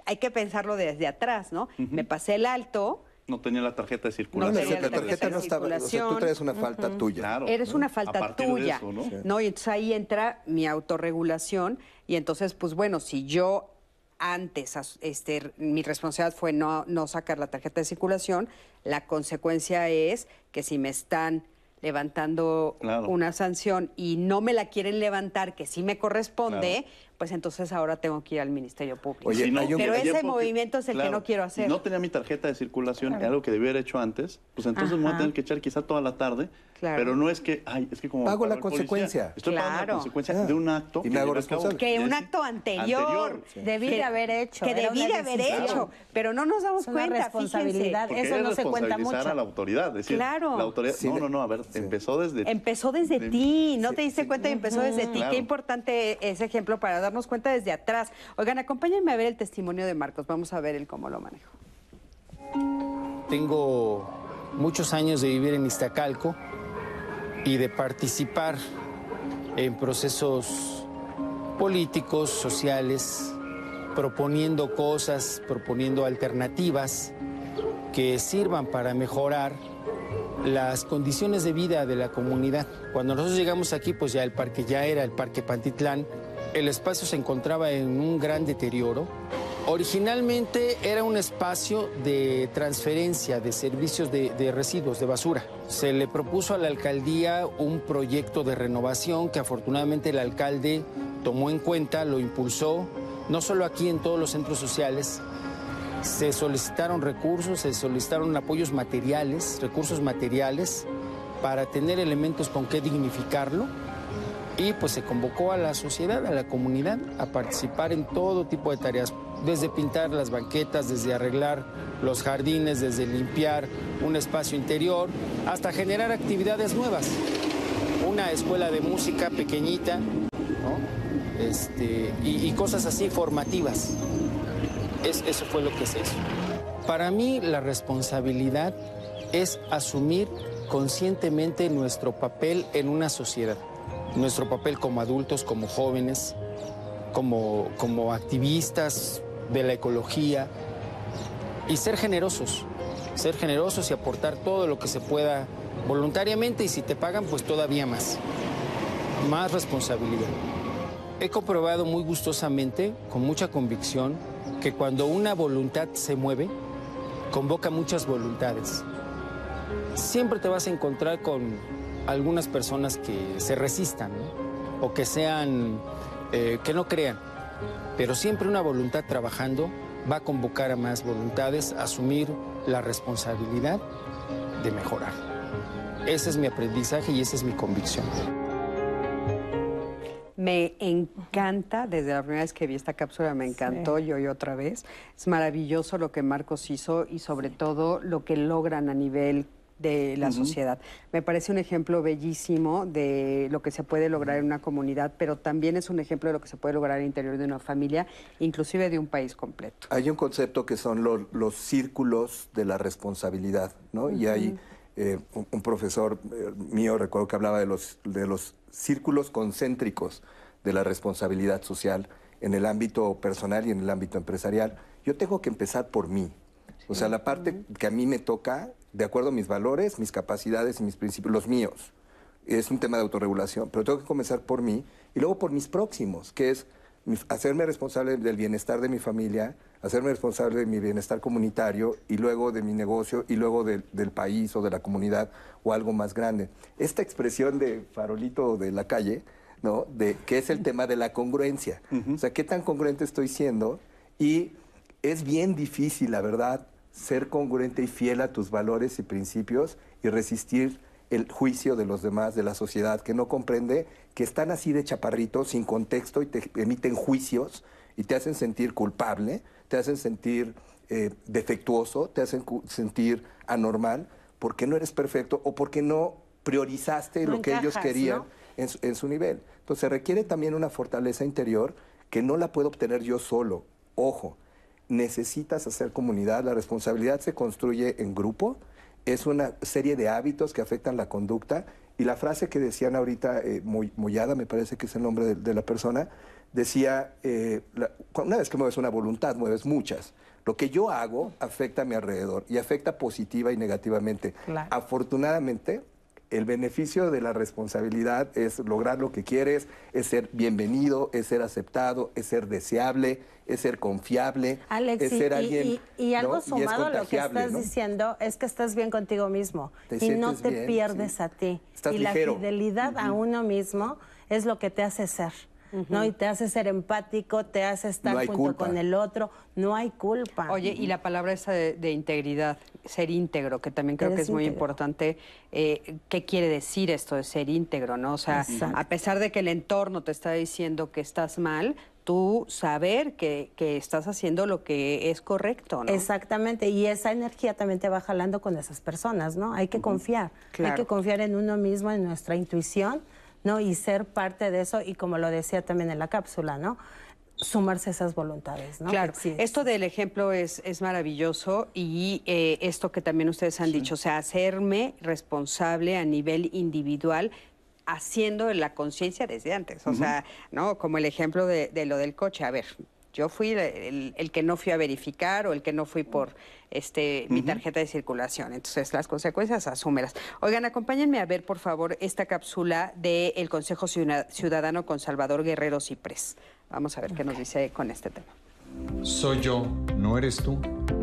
hay que pensarlo desde atrás, ¿no? Me pasé el alto, No tenía la tarjeta de No, circulación. la, tenía la la tarjeta no estaba. O sea, tú circulación. traes una falta tuya. Claro. eres una A falta tuya, eso, ¿no? ¿no? Y entonces ahí entra mi autorregulación y entonces, pues bueno, si yo antes, este, mi responsabilidad fue no, no sacar la tarjeta de circulación, la consecuencia es que si me están levantando Claro. una sanción y no me la quieren levantar, que sí me corresponde, Claro. Pues entonces ahora tengo que ir al Ministerio Público. Oye, Si no, Pero ayer ese porque- movimiento es el que no quiero hacer. Si no tenía mi tarjeta de circulación, algo que debía haber hecho antes, pues entonces me voy a tener que echar quizá toda la tarde. Claro. Pero no es que, ay, es que como. Pago la el policía, consecuencia. Estoy pagando Claro. la consecuencia Ah. de un acto. Y me hago responsable. que un acto anterior, Debí de haber hecho, que debí de haber hecho, pero no nos damos Es una cuenta, responsabilidad. Porque Eso no se cuenta mucho. a la autoridad. Es decir, Claro. La autoridad, Sí, no, no, no, a ver, sí. empezó desde. Fíjense, empezó desde de- ti, no sí, te diste sí. cuenta y empezó desde ti. Claro. Qué importante ese ejemplo para darnos cuenta desde atrás. Oigan, acompáñenme a ver el testimonio de Marcos, vamos a ver el cómo lo manejó. Tengo muchos años de vivir en Iztacalco y de participar en procesos políticos, sociales, proponiendo cosas, proponiendo alternativas que sirvan para mejorar las condiciones de vida de la comunidad. Cuando nosotros llegamos aquí, pues ya el parque ya era el Parque Pantitlán. El espacio se encontraba en un gran deterioro. Originalmente era un espacio de transferencia de servicios de, residuos, de basura. Se le propuso a la alcaldía un proyecto de renovación que afortunadamente el alcalde tomó en cuenta, lo impulsó, no solo aquí en todos los centros sociales, se solicitaron recursos, se solicitaron apoyos materiales, recursos materiales, para tener elementos con que dignificarlo. Y pues se convocó a la sociedad, a la comunidad, a participar en todo tipo de tareas, desde pintar las banquetas, desde arreglar los jardines, desde limpiar un espacio interior, hasta generar actividades nuevas. Una escuela de música pequeñita. Este, y, cosas así formativas. Es- eso fue lo que se hizo. Para mí la responsabilidad es asumir conscientemente nuestro papel en una sociedad, nuestro papel como adultos, como jóvenes, como, como activistas de la ecología y ser generosos, ser generosos y aportar todo lo que se pueda voluntariamente y si te pagan pues todavía más, más responsabilidad. He comprobado muy gustosamente, con mucha convicción, que cuando una voluntad se mueve, convoca muchas voluntades. Siempre te vas a encontrar con algunas personas que se resistan, ¿no? o que sean, eh, que no crean, pero siempre una voluntad trabajando va a convocar a más voluntades a asumir la responsabilidad de mejorar. Ese es mi aprendizaje y esa es mi convicción. Me encanta, desde la primera vez que vi esta cápsula me encantó, yo y otra vez. Es maravilloso lo que Marcos hizo y sobre todo lo que logran a nivel de la sociedad. Me parece un ejemplo bellísimo de lo que se puede lograr en una comunidad, pero también es un ejemplo de lo que se puede lograr al interior de una familia, inclusive de un país completo. Hay un concepto que son los, los círculos de la responsabilidad, ¿no? Y hay eh, un, un profesor eh, mío, recuerdo que hablaba de los, de los círculos concéntricos de la responsabilidad social en el ámbito personal y en el ámbito empresarial. Yo tengo que empezar por mí. O sea, la parte que a mí me toca, de acuerdo a mis valores, mis capacidades y mis principios, los míos. Es un tema de autorregulación, pero tengo que comenzar por mí y luego por mis próximos, que es hacerme responsable del bienestar de mi familia, hacerme responsable de mi bienestar comunitario y luego de mi negocio y luego del- del país o de la comunidad o algo más grande. Esta expresión de farolito de la calle, ¿no? De, que es el tema de la congruencia. O sea, ¿qué tan congruente estoy siendo? Y es bien difícil, la verdad, ser congruente y fiel a tus valores y principios y resistir el juicio de los demás, de la sociedad, que no comprende que están así de chaparritos, sin contexto, y te emiten juicios y te hacen sentir culpable, te hacen sentir eh, defectuoso, te hacen sentir anormal, porque no eres perfecto o porque no priorizaste No lo que ellos querían ¿no? en, su, en su nivel. Entonces requiere también una fortaleza interior que no la puedo obtener yo solo. Ojo, necesitas hacer comunidad, la responsabilidad se construye en grupo, es una serie de hábitos que afectan la conducta y la frase que decían ahorita, eh, Moyada, me parece que es el nombre de, de la persona, decía, eh, la- una vez que mueves una voluntad, mueves muchas. Lo que yo hago afecta a mi alrededor y afecta positiva y negativamente. Claro. Afortunadamente, el beneficio de la responsabilidad es lograr lo que quieres, es ser bienvenido, es ser aceptado, es ser deseable, es ser confiable, Alex, es y, ser y- alguien. y- y algo sumado a lo que estás ¿no? diciendo es que estás bien contigo mismo Te y no te bien, pierdes sí. a ti. Estás y ligero. la fidelidad a uno mismo es lo que te hace ser. ¿No? Y te hace ser empático, te hace estar No junto culpa. con el otro, no hay culpa. Oye, y la palabra esa de, de integridad, ser íntegro, que también creo que es muy importante. eh, ¿Qué quiere decir esto de ser íntegro? ¿no? O sea, Exacto. a pesar de que el entorno te está diciendo que estás mal, tú saber que, que estás haciendo lo que es correcto, ¿no? Exactamente, y esa energía también te va jalando con esas personas, ¿no? Hay que confiar, Claro. hay que confiar en uno mismo, en nuestra intuición, ¿no? Y ser parte de eso, y como lo decía también en la cápsula, ¿no? Sumarse a esas voluntades, ¿no? Claro, Sí. esto del ejemplo es, es maravilloso y eh, esto que también ustedes han dicho, o sea, hacerme responsable a nivel individual haciendo la conciencia desde antes, o sea, ¿no? Como el ejemplo de, de lo del coche, a ver, yo fui el, el- el que no fui a verificar o el que no fui por este mi tarjeta de circulación, entonces las consecuencias asúmelas. Oigan, acompáñenme a ver, por favor, esta cápsula del Consejo Ciudadano con Salvador Guerrero Ciprés. Vamos a ver qué nos dice con este tema. Soy yo, no eres tú.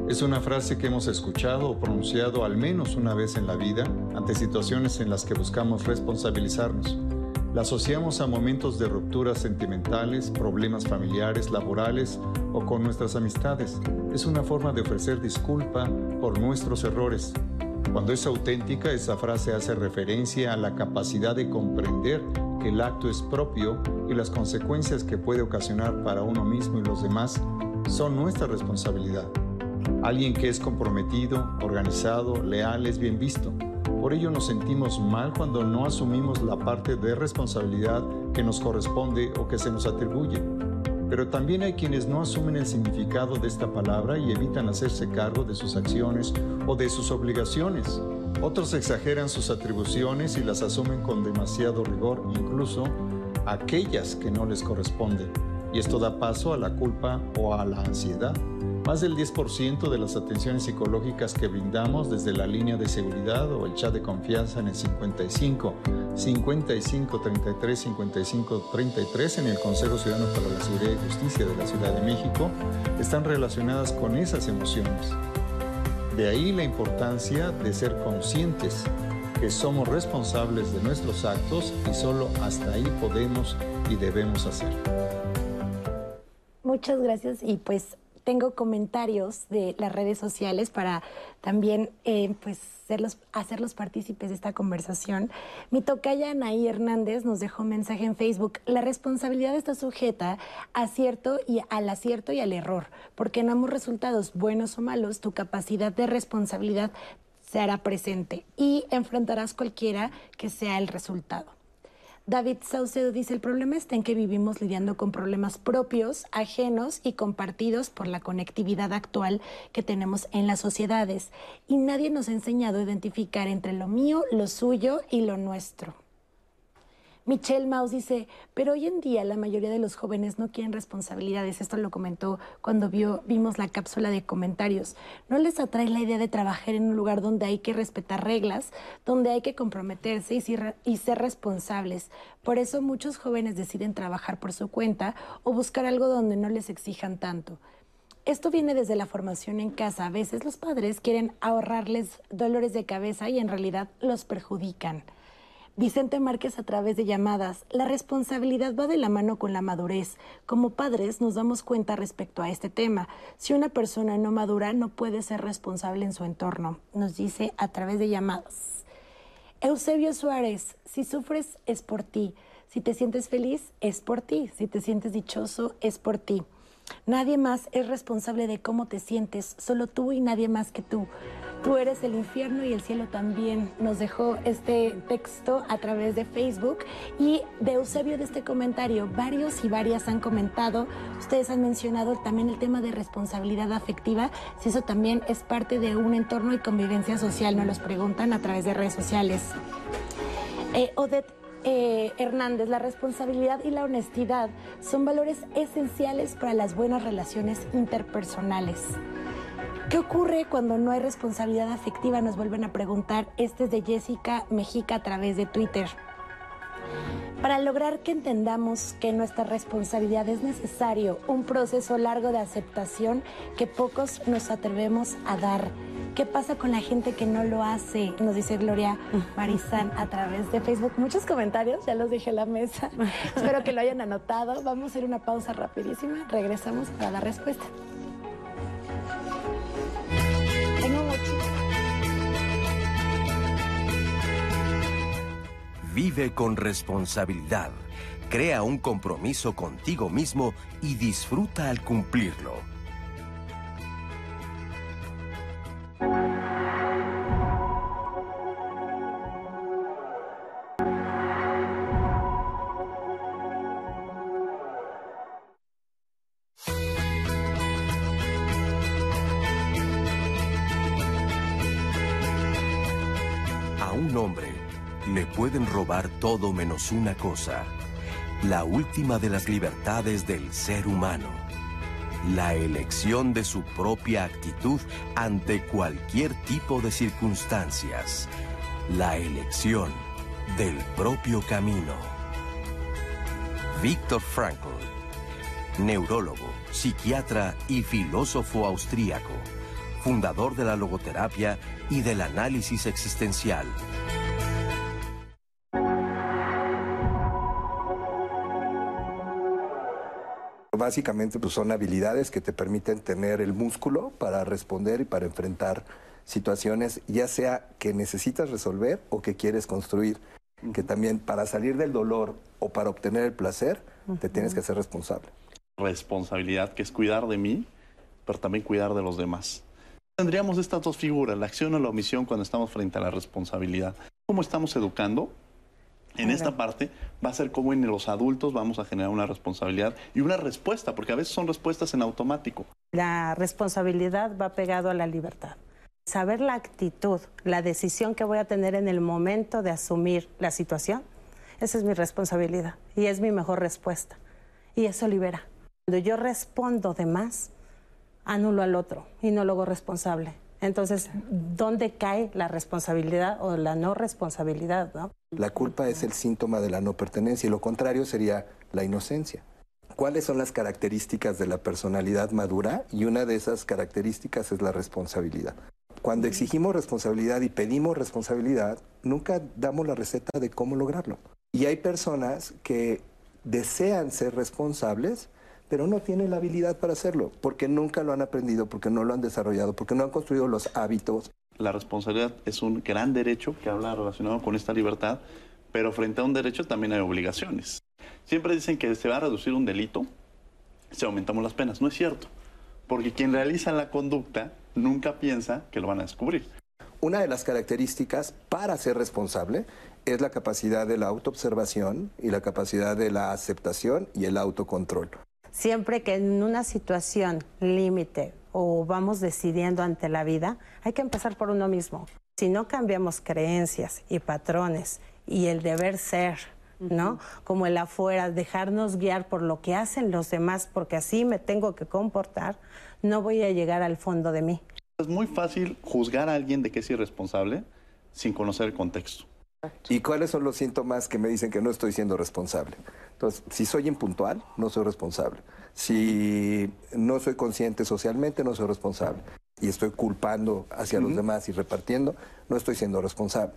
Es una frase que hemos escuchado o pronunciado al menos una vez en la vida ante situaciones en las que buscamos responsabilizarnos. La asociamos a momentos de rupturas sentimentales, problemas familiares, laborales o con nuestras amistades. Es una forma de ofrecer disculpa por nuestros errores. Cuando es auténtica, esa frase hace referencia a la capacidad de comprender que el acto es propio y las consecuencias que puede ocasionar para uno mismo y los demás son nuestra responsabilidad. Alguien que es comprometido, organizado, leal es bien visto. Por ello nos sentimos mal cuando no asumimos la parte de responsabilidad que nos corresponde o que se nos atribuye. Pero también hay quienes no asumen el significado de esta palabra y evitan hacerse cargo de sus acciones o de sus obligaciones. Otros exageran sus atribuciones y las asumen con demasiado rigor, incluso aquellas que no les corresponden. Y esto da paso a la culpa o a la ansiedad. Más del 10% de las atenciones psicológicas que brindamos desde la línea de seguridad o el chat de confianza en el 55 55 33 55 33 en el Consejo Ciudadano para la Seguridad y Justicia de la Ciudad de México están relacionadas con esas emociones. De ahí la importancia de ser conscientes que somos responsables de nuestros actos y solo hasta ahí podemos y debemos hacer. Muchas gracias y pues tengo comentarios de las redes sociales para también eh, pues hacerlos, hacerlos partícipes de esta conversación. Mi tocaya Anaí Hernández nos dejó un mensaje en Facebook. La responsabilidad está sujeta a cierto y al acierto y al error, porque en ambos resultados, buenos o malos, tu capacidad de responsabilidad se hará presente y enfrentarás cualquiera que sea el resultado. David Saucedo dice, el problema está en que vivimos lidiando con problemas propios, ajenos y compartidos por la conectividad actual que tenemos en las sociedades y nadie nos ha enseñado a identificar entre lo mío, lo suyo y lo nuestro. Michelle Maus dice, pero hoy en día la mayoría de los jóvenes no quieren responsabilidades. Esto lo comentó cuando vio, vimos la cápsula de comentarios. No les atrae la idea de trabajar en un lugar donde hay que respetar reglas, donde hay que comprometerse y, ser responsables. Por eso muchos jóvenes deciden trabajar por su cuenta o buscar algo donde no les exijan tanto. Esto viene desde la formación en casa. A veces los padres quieren ahorrarles dolores de cabeza y en realidad los perjudican. Vicente Márquez a través de llamadas. La responsabilidad va de la mano con la madurez. Como padres nos damos cuenta respecto a este tema. Si una persona no madura no puede ser responsable en su entorno, nos dice a través de llamadas. Eusebio Suárez, si sufres es por ti. Si te sientes feliz es por ti. Si te sientes dichoso es por ti. Nadie más es responsable de cómo te sientes, solo tú y nadie más que tú. Tú eres el infierno y el cielo también. Nos dejó este texto a través de Facebook y de Eusebio de este comentario. Varios y varias han comentado, ustedes han mencionado también el tema de responsabilidad afectiva, si eso también es parte de un entorno y convivencia social, nos los preguntan a través de redes sociales. Eh, eh, Hernández, la responsabilidad y la honestidad son valores esenciales para las buenas relaciones interpersonales. ¿Qué ocurre cuando no hay responsabilidad afectiva? Nos vuelven a preguntar. Este es de Jessica Mexica a través de Twitter. Para lograr que entendamos que nuestra responsabilidad es necesario un proceso largo de aceptación que pocos nos atrevemos a dar. ¿Qué pasa con la gente que no lo hace? Nos dice Gloria Marizán a través de Facebook. Muchos comentarios, ya los dejé en la mesa. Espero que lo hayan anotado. Vamos a hacer una pausa rapidísima. Regresamos para dar respuesta. Vive con responsabilidad. Crea un compromiso contigo mismo y disfruta al cumplirlo. Pueden robar todo menos una cosa, la última de las libertades del ser humano, la elección de su propia actitud ante cualquier tipo de circunstancias, la elección del propio camino. Víctor Frankl, neurólogo, psiquiatra y filósofo austríaco, fundador de la logoterapia y del análisis existencial. Básicamente pues, son habilidades que te permiten tener el músculo para responder y para enfrentar situaciones, ya sea que necesitas resolver o que quieres construir. Que también para salir del dolor o para obtener el placer, te tienes que ser responsable. Responsabilidad, que es cuidar de mí, pero también cuidar de los demás. Tendríamos estas dos figuras, la acción o la omisión, cuando estamos frente a la responsabilidad. ¿Cómo estamos educando? En esta parte va a ser como en los adultos vamos a generar una responsabilidad y una respuesta, porque a veces son respuestas en automático. La responsabilidad va pegado a la libertad. Saber la actitud, la decisión que voy a tener en el momento de asumir la situación, esa es mi responsabilidad y es mi mejor respuesta. Y eso libera. Cuando yo respondo de más, anulo al otro y no lo hago responsable. Entonces, ¿dónde cae la responsabilidad o la no responsabilidad? ¿no? La culpa es el síntoma de la no pertenencia y lo contrario sería la inocencia. ¿Cuáles son las características de la personalidad madura? Y una de esas características es la responsabilidad. Cuando exigimos responsabilidad y pedimos responsabilidad, nunca damos la receta de cómo lograrlo. Y hay personas que desean ser responsables, pero no tienen la habilidad para hacerlo, porque nunca lo han aprendido, porque no lo han desarrollado, porque no han construido los hábitos. La responsabilidad es un gran derecho que habla relacionado con esta libertad, pero frente a un derecho también hay obligaciones. Siempre dicen que se va a reducir un delito si aumentamos las penas. No es cierto, porque quien realiza la conducta nunca piensa que lo van a descubrir. Una de las características para ser responsable es la capacidad de la autoobservación y la capacidad de la aceptación y el autocontrol. Siempre que en una situación límite o vamos decidiendo ante la vida, hay que empezar por uno mismo. Si no cambiamos creencias y patrones y el deber ser, ¿no? Como el afuera, dejarnos guiar por lo que hacen los demás, porque así me tengo que comportar, no voy a llegar al fondo de mí. Es muy fácil juzgar a alguien de que es irresponsable sin conocer el contexto. ¿Y cuáles son los síntomas que me dicen que no estoy siendo responsable? Entonces, si soy impuntual, no soy responsable. Si no soy consciente socialmente, no soy responsable. Y estoy culpando hacia los demás y repartiendo, no estoy siendo responsable.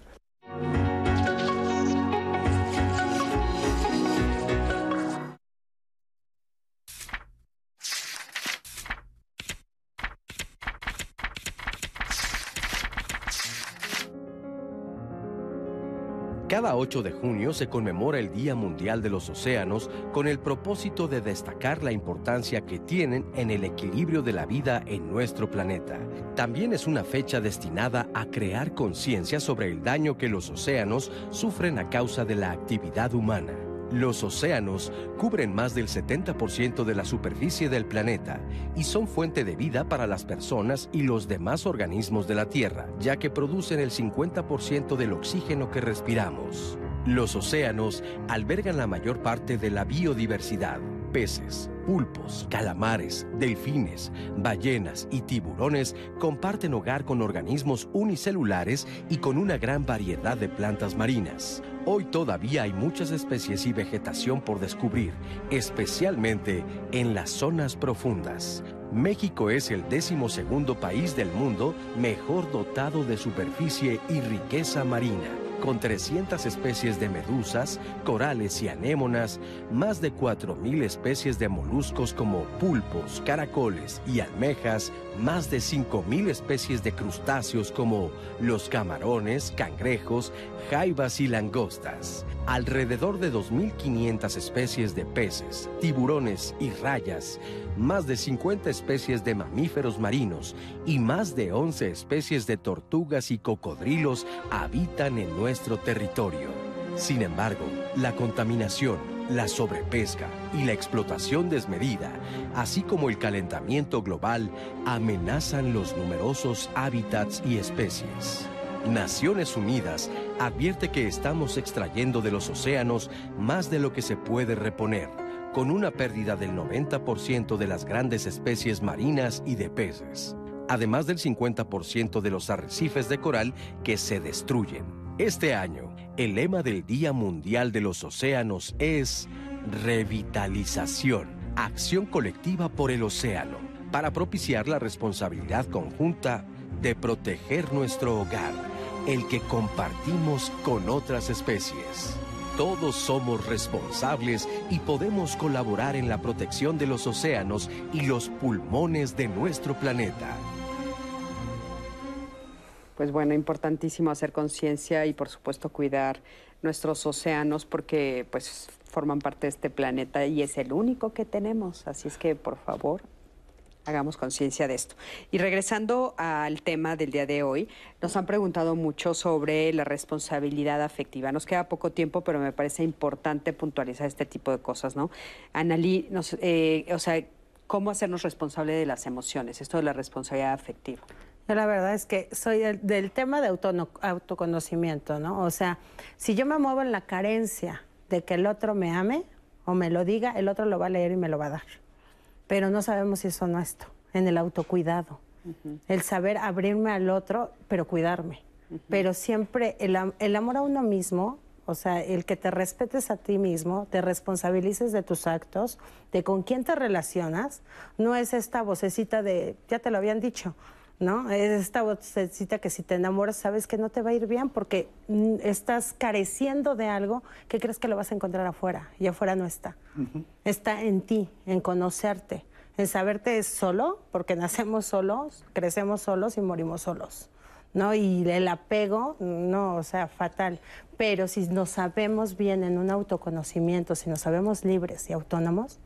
8 de junio se conmemora el Día Mundial de los Océanos con el propósito de destacar la importancia que tienen en el equilibrio de la vida en nuestro planeta. También es una fecha destinada a crear conciencia sobre el daño que los océanos sufren a causa de la actividad humana. Los océanos cubren más del 70% de la superficie del planeta y son fuente de vida para las personas y los demás organismos de la Tierra, ya que producen el 50% del oxígeno que respiramos. Los océanos albergan la mayor parte de la biodiversidad. Peces, pulpos, calamares, delfines, ballenas y tiburones comparten hogar con organismos unicelulares y con una gran variedad de plantas marinas. Hoy todavía hay muchas especies y vegetación por descubrir, especialmente en las zonas profundas. México es el décimo segundo país del mundo mejor dotado de superficie y riqueza marina con 300 especies de medusas, corales y anémonas, más de 4.000 especies de moluscos como pulpos, caracoles y almejas, más de 5.000 especies de crustáceos como los camarones, cangrejos, jaivas y langostas, alrededor de 2.500 especies de peces, tiburones y rayas, más de 50 especies de mamíferos marinos y más de 11 especies de tortugas y cocodrilos habitan en nuestro territorio. Sin embargo, la contaminación, la sobrepesca y la explotación desmedida, así como el calentamiento global, amenazan los numerosos hábitats y especies. Naciones Unidas advierte que estamos extrayendo de los océanos más de lo que se puede reponer, con una pérdida del 90% de las grandes especies marinas y de peces, además del 50% de los arrecifes de coral que se destruyen. Este año, el lema del Día Mundial de los Océanos es Revitalización, acción colectiva por el océano, para propiciar la responsabilidad conjunta de proteger nuestro hogar, el que compartimos con otras especies. Todos somos responsables y podemos colaborar en la protección de los océanos y los pulmones de nuestro planeta. Pues bueno, importantísimo hacer conciencia y por supuesto cuidar nuestros océanos porque pues forman parte de este planeta y es el único que tenemos. Así es que por favor hagamos conciencia de esto. Y regresando al tema del día de hoy, nos han preguntado mucho sobre la responsabilidad afectiva. Nos queda poco tiempo, pero me parece importante puntualizar este tipo de cosas, ¿no? Analí, eh, o sea, ¿cómo hacernos responsable de las emociones? Esto de la responsabilidad afectiva. Yo la verdad es que soy del, del tema de autono- autoconocimiento, ¿no? O sea, si yo me muevo en la carencia de que el otro me ame o me lo diga, el otro lo va a leer y me lo va a dar. Pero no sabemos si eso no esto, en el autocuidado. El saber abrirme al otro, pero cuidarme. Pero siempre el, el amor a uno mismo, o sea, el que te respetes a ti mismo, te responsabilices de tus actos, de con quién te relacionas, no es esta vocecita de, ya te lo habían dicho, ¿no? Es esta vocecita que si te enamoras sabes que no te va a ir bien porque mm, estás careciendo de algo que crees que lo vas a encontrar afuera y afuera no está. Está en ti, en conocerte, en saberte solo, porque nacemos solos, crecemos solos y morimos solos. ¿no? Y el apego, no, o sea, fatal. Pero si nos sabemos bien en un autoconocimiento, si nos sabemos libres y autónomos,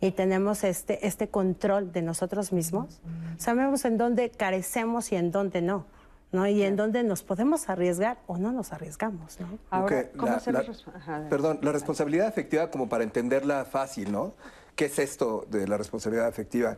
y tenemos este, este control de nosotros mismos, sabemos en dónde carecemos y en dónde no. ¿no? Y en dónde nos podemos arriesgar o no nos arriesgamos, ¿no? Ahora, ¿cómo la- hacer la- Ajá, Perdón, la responsabilidad afectiva, como para entenderla fácil, ¿no? ¿Qué es esto de la responsabilidad afectiva?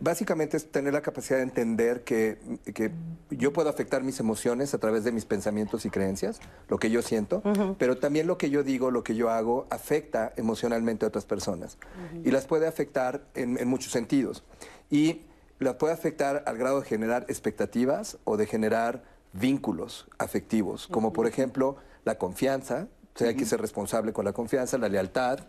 Básicamente es tener la capacidad de entender que, que yo puedo afectar mis emociones a través de mis pensamientos y creencias, lo que yo siento, pero también lo que yo digo, lo que yo hago, afecta emocionalmente a otras personas. Y las puede afectar en, en muchos sentidos. Y las puede afectar al grado de generar expectativas o de generar vínculos afectivos, como por ejemplo la confianza, o sea, hay que ser responsable con la confianza, la lealtad,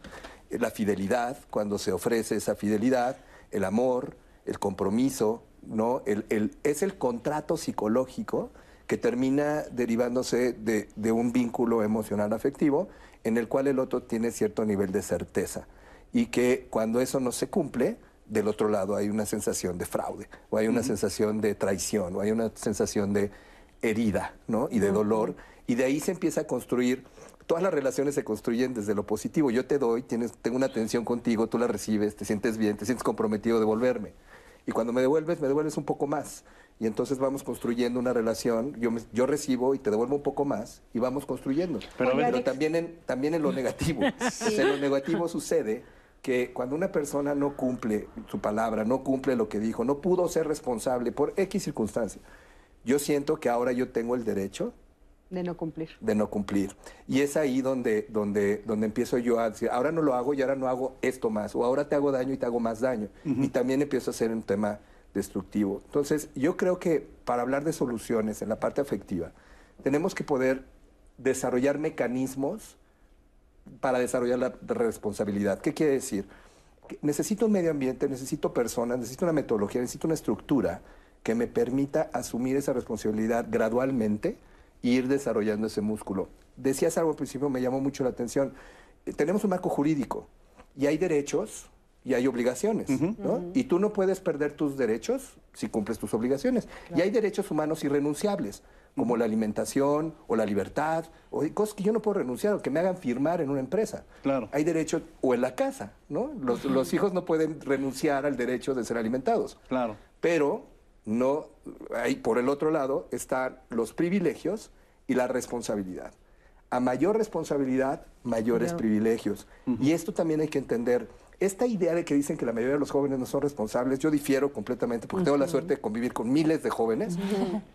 eh, la fidelidad, cuando se ofrece esa fidelidad, el amor, el compromiso, ¿no? El, el- es el contrato psicológico que termina derivándose de, de un vínculo emocional afectivo en el cual el otro tiene cierto nivel de certeza y que cuando eso no se cumple, del otro lado hay una sensación de fraude, o hay una sensación de traición, o hay una sensación de herida, ¿no? Y de dolor. Y de ahí se empieza a construir, todas las relaciones se construyen desde lo positivo. Yo te doy, tienes, tengo una atención contigo, tú la recibes, te sientes bien, te sientes comprometido a devolverme. Y cuando me devuelves, me devuelves un poco más. Y entonces vamos construyendo una relación, yo, me- yo recibo y te devuelvo un poco más, y vamos construyendo. Pero también en, también en lo negativo. O sea, en lo negativo sucede que cuando una persona no cumple su palabra, no cumple lo que dijo, no pudo ser responsable por X circunstancia, yo siento que ahora yo tengo el derecho De no cumplir. de no cumplir. Y es ahí donde, donde, donde empiezo yo a decir, ahora no lo hago y ahora no hago esto más, o ahora te hago daño y te hago más daño. Y también empiezo a ser un tema destructivo. Entonces, yo creo que para hablar de soluciones en la parte afectiva, tenemos que poder desarrollar mecanismos para desarrollar la responsabilidad. ¿Qué quiere decir? Que necesito un medio ambiente, necesito personas, necesito una metodología, necesito una estructura que me permita asumir esa responsabilidad gradualmente ir desarrollando ese músculo. Decías algo al principio, me llamó mucho la atención. Eh, Tenemos un marco jurídico y hay derechos y hay obligaciones, ¿no? Y tú no puedes perder tus derechos si cumples tus obligaciones. Y hay derechos humanos irrenunciables, como la alimentación o la libertad, o cosas que yo no puedo renunciar o que me hagan firmar en una empresa. Claro. Hay derechos, o en la casa, ¿no? Los, los hijos no pueden renunciar al derecho de ser alimentados. Claro. Pero no, ahí por el otro lado están los privilegios y la responsabilidad. A mayor responsabilidad, mayores privilegios. Y esto también hay que entender. Esta idea de que dicen que la mayoría de los jóvenes no son responsables, yo difiero completamente porque tengo la suerte de convivir con miles de jóvenes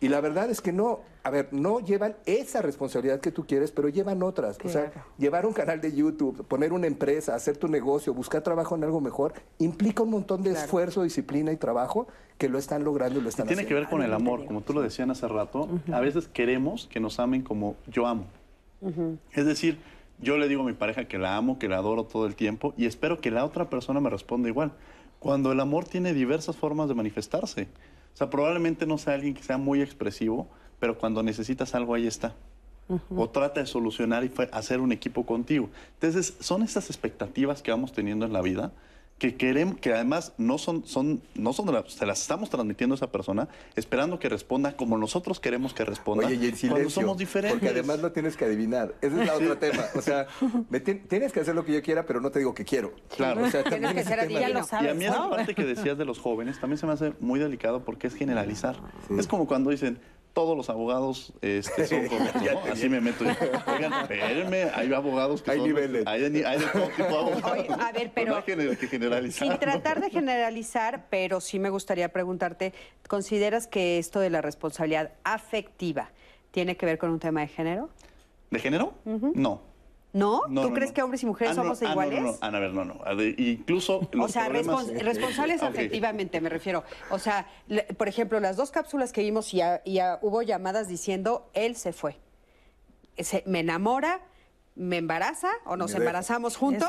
y la verdad es que no, a ver, no llevan esa responsabilidad que tú quieres, pero llevan otras. O sea, llevar un canal de YouTube, poner una empresa, hacer tu negocio, buscar trabajo en algo mejor, implica un montón de esfuerzo, disciplina y trabajo que lo están logrando y lo Y están tiene que haciendo. ver con el amor, como tú lo decías hace rato. A veces queremos que nos amen como yo amo. Es decir, yo le digo a mi pareja que la amo, que la adoro todo el tiempo y espero que la otra persona me responda igual. Cuando el amor tiene diversas formas de manifestarse. O sea, probablemente no sea alguien que sea muy expresivo, pero cuando necesitas algo ahí está. O trata de solucionar y hacer un equipo contigo. Entonces, son esas expectativas que vamos teniendo en la vida que queremos, que además no son, son, no son de la- se las estamos transmitiendo a esa persona, esperando que responda como nosotros queremos que responda. Oye, y en cuando silencio, somos diferentes. porque además lo tienes que adivinar. Ese es el otro tema. O sea, me tienes que hacer lo que yo quiera, pero no te digo que quiero. Claro. O sea, Tienes también que ser adivino. lo sabes, Y a mí esa ¿no? parte que decías de los jóvenes también se me hace muy delicado porque es generalizar. Es como cuando dicen, todos los abogados este, son corruptos, ¿no? Así me meto yo. Oigan, espérenme, hay abogados que Hay son... niveles. Hay, de- hay de todo tipo de abogados. Oye, a ver, pero- no hay que generalizar. Sin ¿no? tratar de generalizar, pero sí me gustaría preguntarte, ¿consideras que esto de la responsabilidad afectiva tiene que ver con un tema de género? ¿De género? No. ¿No? No, ¿Tú no, crees no. que hombres y mujeres Ah, somos ah, no, iguales? No, no, Ana, a ver, no, no. Ver, incluso O los sea, problemas... respons- responsables afectivamente, me refiero. O sea, le- por ejemplo, las dos cápsulas que vimos y, a- y a- hubo llamadas diciendo, él se fue. Se- me enamora, me embaraza o nos embarazamos juntos,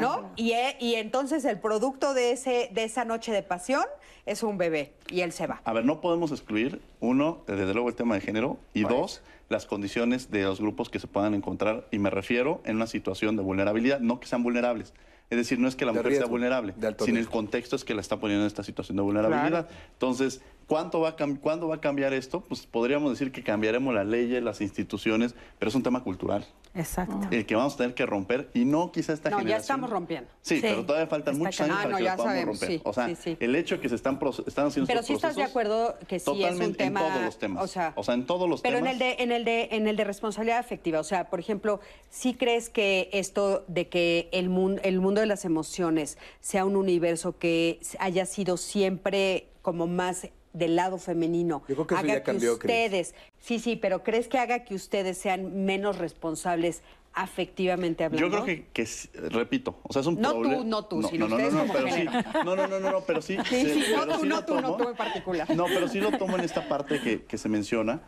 ¿no? Y, eh, y entonces el producto de, ese, de esa noche de pasión es un bebé y él se va. A ver, no podemos excluir, uno, desde luego el tema de género, y dos, las condiciones de los grupos que se puedan encontrar, y me refiero en una situación de vulnerabilidad, no que sean vulnerables. Es decir, no es que la De mujer sea vulnerable, sino el contexto es que la está poniendo en esta situación de vulnerabilidad. Entonces, ¿cuánto va a ¿cuándo va a cambiar esto? Pues podríamos decir que cambiaremos las leyes, las instituciones, pero es un tema cultural, Exacto. el que vamos a tener que romper, y no quizá esta No, ya generación... estamos rompiendo. Sí, Sí, pero todavía faltan está muchos años para Ah, que no, lo ya podamos sabemos, romper. sí, o sea, sí, sí. el hecho de que se están, están haciendo Pero sí estás de acuerdo que sí es un tema... en todos los temas. O sea, O sea, en todos los pero temas. en el de en el de en el de responsabilidad afectiva, o sea, por ejemplo, ¿sí crees que esto de que el mundo el mundo de las emociones sea un universo que haya sido siempre como más del lado femenino? Yo creo que eso haga ya cambió, Cris. ustedes, sí, sí, pero ¿crees que haga que ustedes sean menos responsables afectivamente hablando? Yo creo que, que repito, o sea, es un No tú, problema. no tú, sino ustedes no, como pero sí, no, no, no, no, no, pero sí. Sí, sí, no pero tú, sí no tú, no tú en particular. No, pero sí lo tomo en esta parte que, que se menciona,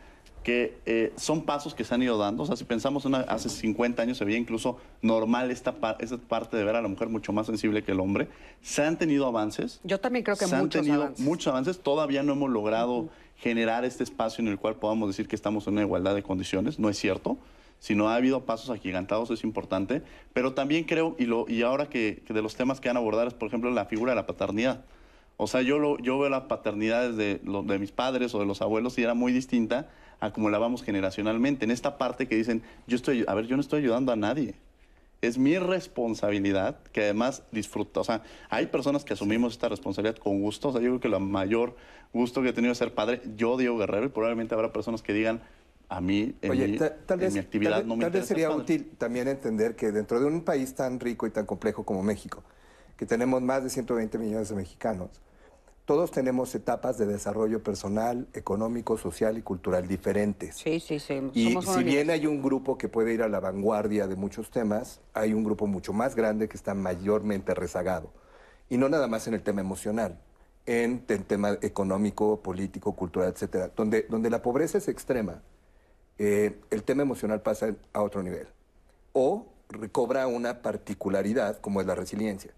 que eh, son pasos que se han ido dando. O sea, si pensamos una, hace 50 años se veía incluso normal esta, pa- esta parte de ver a la mujer mucho más sensible que el hombre. Se han tenido avances. Yo también creo que se han muchos tenido avances. muchos avances. Todavía no hemos logrado generar este espacio en el cual podamos decir que estamos en una igualdad de condiciones. No es cierto. Si no ha habido pasos agigantados, es importante. Pero también creo, y, lo, y ahora que, que de los temas que van a abordar es, por ejemplo, la figura de la paternidad. O sea, yo, lo, yo veo la paternidad de, de mis padres o de los abuelos y era muy distinta a como la vamos generacionalmente. En esta parte que dicen, yo estoy, a ver, yo no estoy ayudando a nadie. Es mi responsabilidad que además disfruta. O sea, hay personas que asumimos esta responsabilidad con gusto. O sea, yo creo que el mayor gusto que he tenido de ser padre, yo, Diego Guerrero, y probablemente habrá personas que digan, a mí, en, Oye, mi, ta- tal en vez, mi actividad tal, no me tal vez sería padre". útil también entender que dentro de un país tan rico y tan complejo como México, que tenemos más de 120 millones de mexicanos, todos tenemos etapas de desarrollo personal, económico, social y cultural diferentes. Sí, sí, sí. Y somos si bien hay un grupo que puede ir a la vanguardia de muchos temas, hay un grupo mucho más grande que está mayormente rezagado. Y no nada más en el tema emocional, en el tema económico, político, cultural, etcétera. Donde, donde la pobreza es extrema, eh, el tema emocional pasa a otro nivel. O recobra una particularidad como es la resiliencia.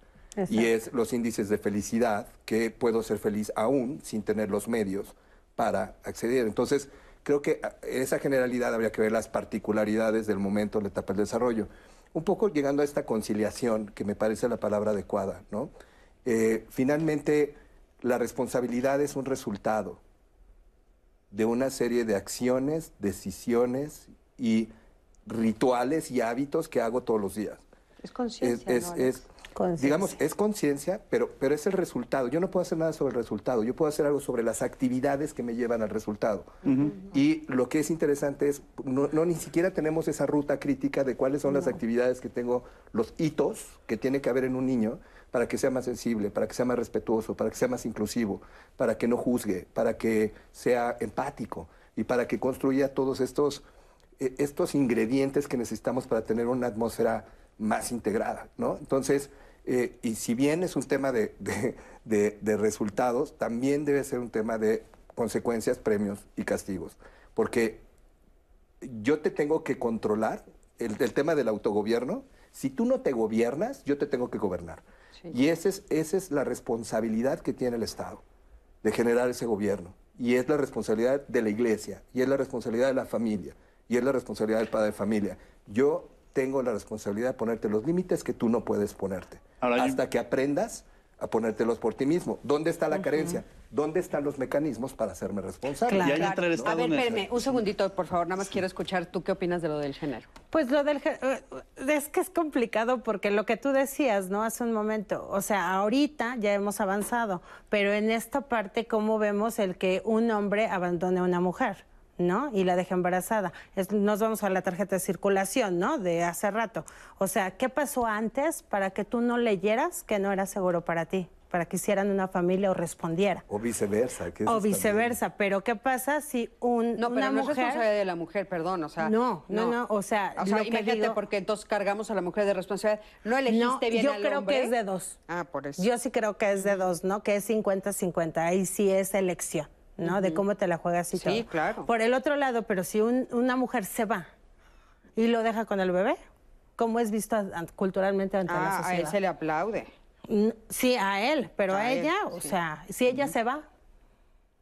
Y es los índices de felicidad, que puedo ser feliz aún sin tener los medios para acceder. Entonces, creo que a- esa generalidad habría que ver las particularidades del momento, la etapa del desarrollo. Un poco llegando a esta conciliación, que me parece la palabra adecuada, ¿no? Eh, finalmente, la responsabilidad es un resultado de una serie de acciones, decisiones y rituales y hábitos que hago todos los días. Es conciencia, Es. Digamos, es conciencia, pero, pero es el resultado. Yo no puedo hacer nada sobre el resultado, yo puedo hacer algo sobre las actividades que me llevan al resultado. Y lo que es interesante es, no, no ni siquiera tenemos esa ruta crítica de cuáles son las actividades que tengo, los hitos que tiene que haber en un niño para que sea más sensible, para que sea más respetuoso, para que sea más inclusivo, para que no juzgue, para que sea empático y para que construya todos estos, eh, estos ingredientes que necesitamos para tener una atmósfera más integrada, ¿no? Entonces, eh, y si bien es un tema de, de- de- de resultados, también debe ser un tema de consecuencias, premios y castigos. Porque yo te tengo que controlar el, el tema del autogobierno. Si tú no te gobiernas, yo te tengo que gobernar. Y ese es, esa es la responsabilidad que tiene el Estado, de generar ese gobierno. Y es la responsabilidad de la iglesia, y es la responsabilidad de la familia, y es la responsabilidad del padre de familia. Yo tengo la responsabilidad de ponerte los límites que tú no puedes ponerte. Ahora, yo- hasta que aprendas a ponértelos por ti mismo. ¿Dónde está la carencia? ¿Dónde están los mecanismos para hacerme responsable? Claro. Y ahí entra el A Estado ver, en el- espérame, un segundito, por favor, nada más quiero escuchar tú qué opinas de lo del género. Pues lo del... eh, Es que es complicado porque lo que tú decías, ¿no? Hace un momento, o sea, ahorita ya hemos avanzado, pero en esta parte, ¿cómo vemos el que un hombre abandone a una mujer? ¿No? Y la deja embarazada. Es- nos vamos a la tarjeta de circulación, ¿no? De hace rato. O sea, ¿qué pasó antes para que tú no leyeras que no era seguro para ti? Para que hicieran una familia o respondiera. O viceversa. que O es también- viceversa. Pero ¿qué pasa si un, No, pero una no es mujer... responsabilidad de la mujer, perdón, o sea. No, no, no, o sea, O sea, lo que imagínate, digo- porque entonces cargamos a la mujer de responsabilidad. No elegiste No, bien yo al creo hombre? que es de dos. Ah, por eso. Yo sí creo que es de dos, ¿no? Que es 50-50. Ahí sí es elección, ¿no? De cómo te la juegas y Sí, todo. claro. Por el otro lado, pero si un- una mujer se va y lo deja con el bebé, cómo es visto a- a- culturalmente ante la Ah, a sociedad. él se le aplaude. Sí, a él, pero a, A él, ella, o sí. sea, si ella se va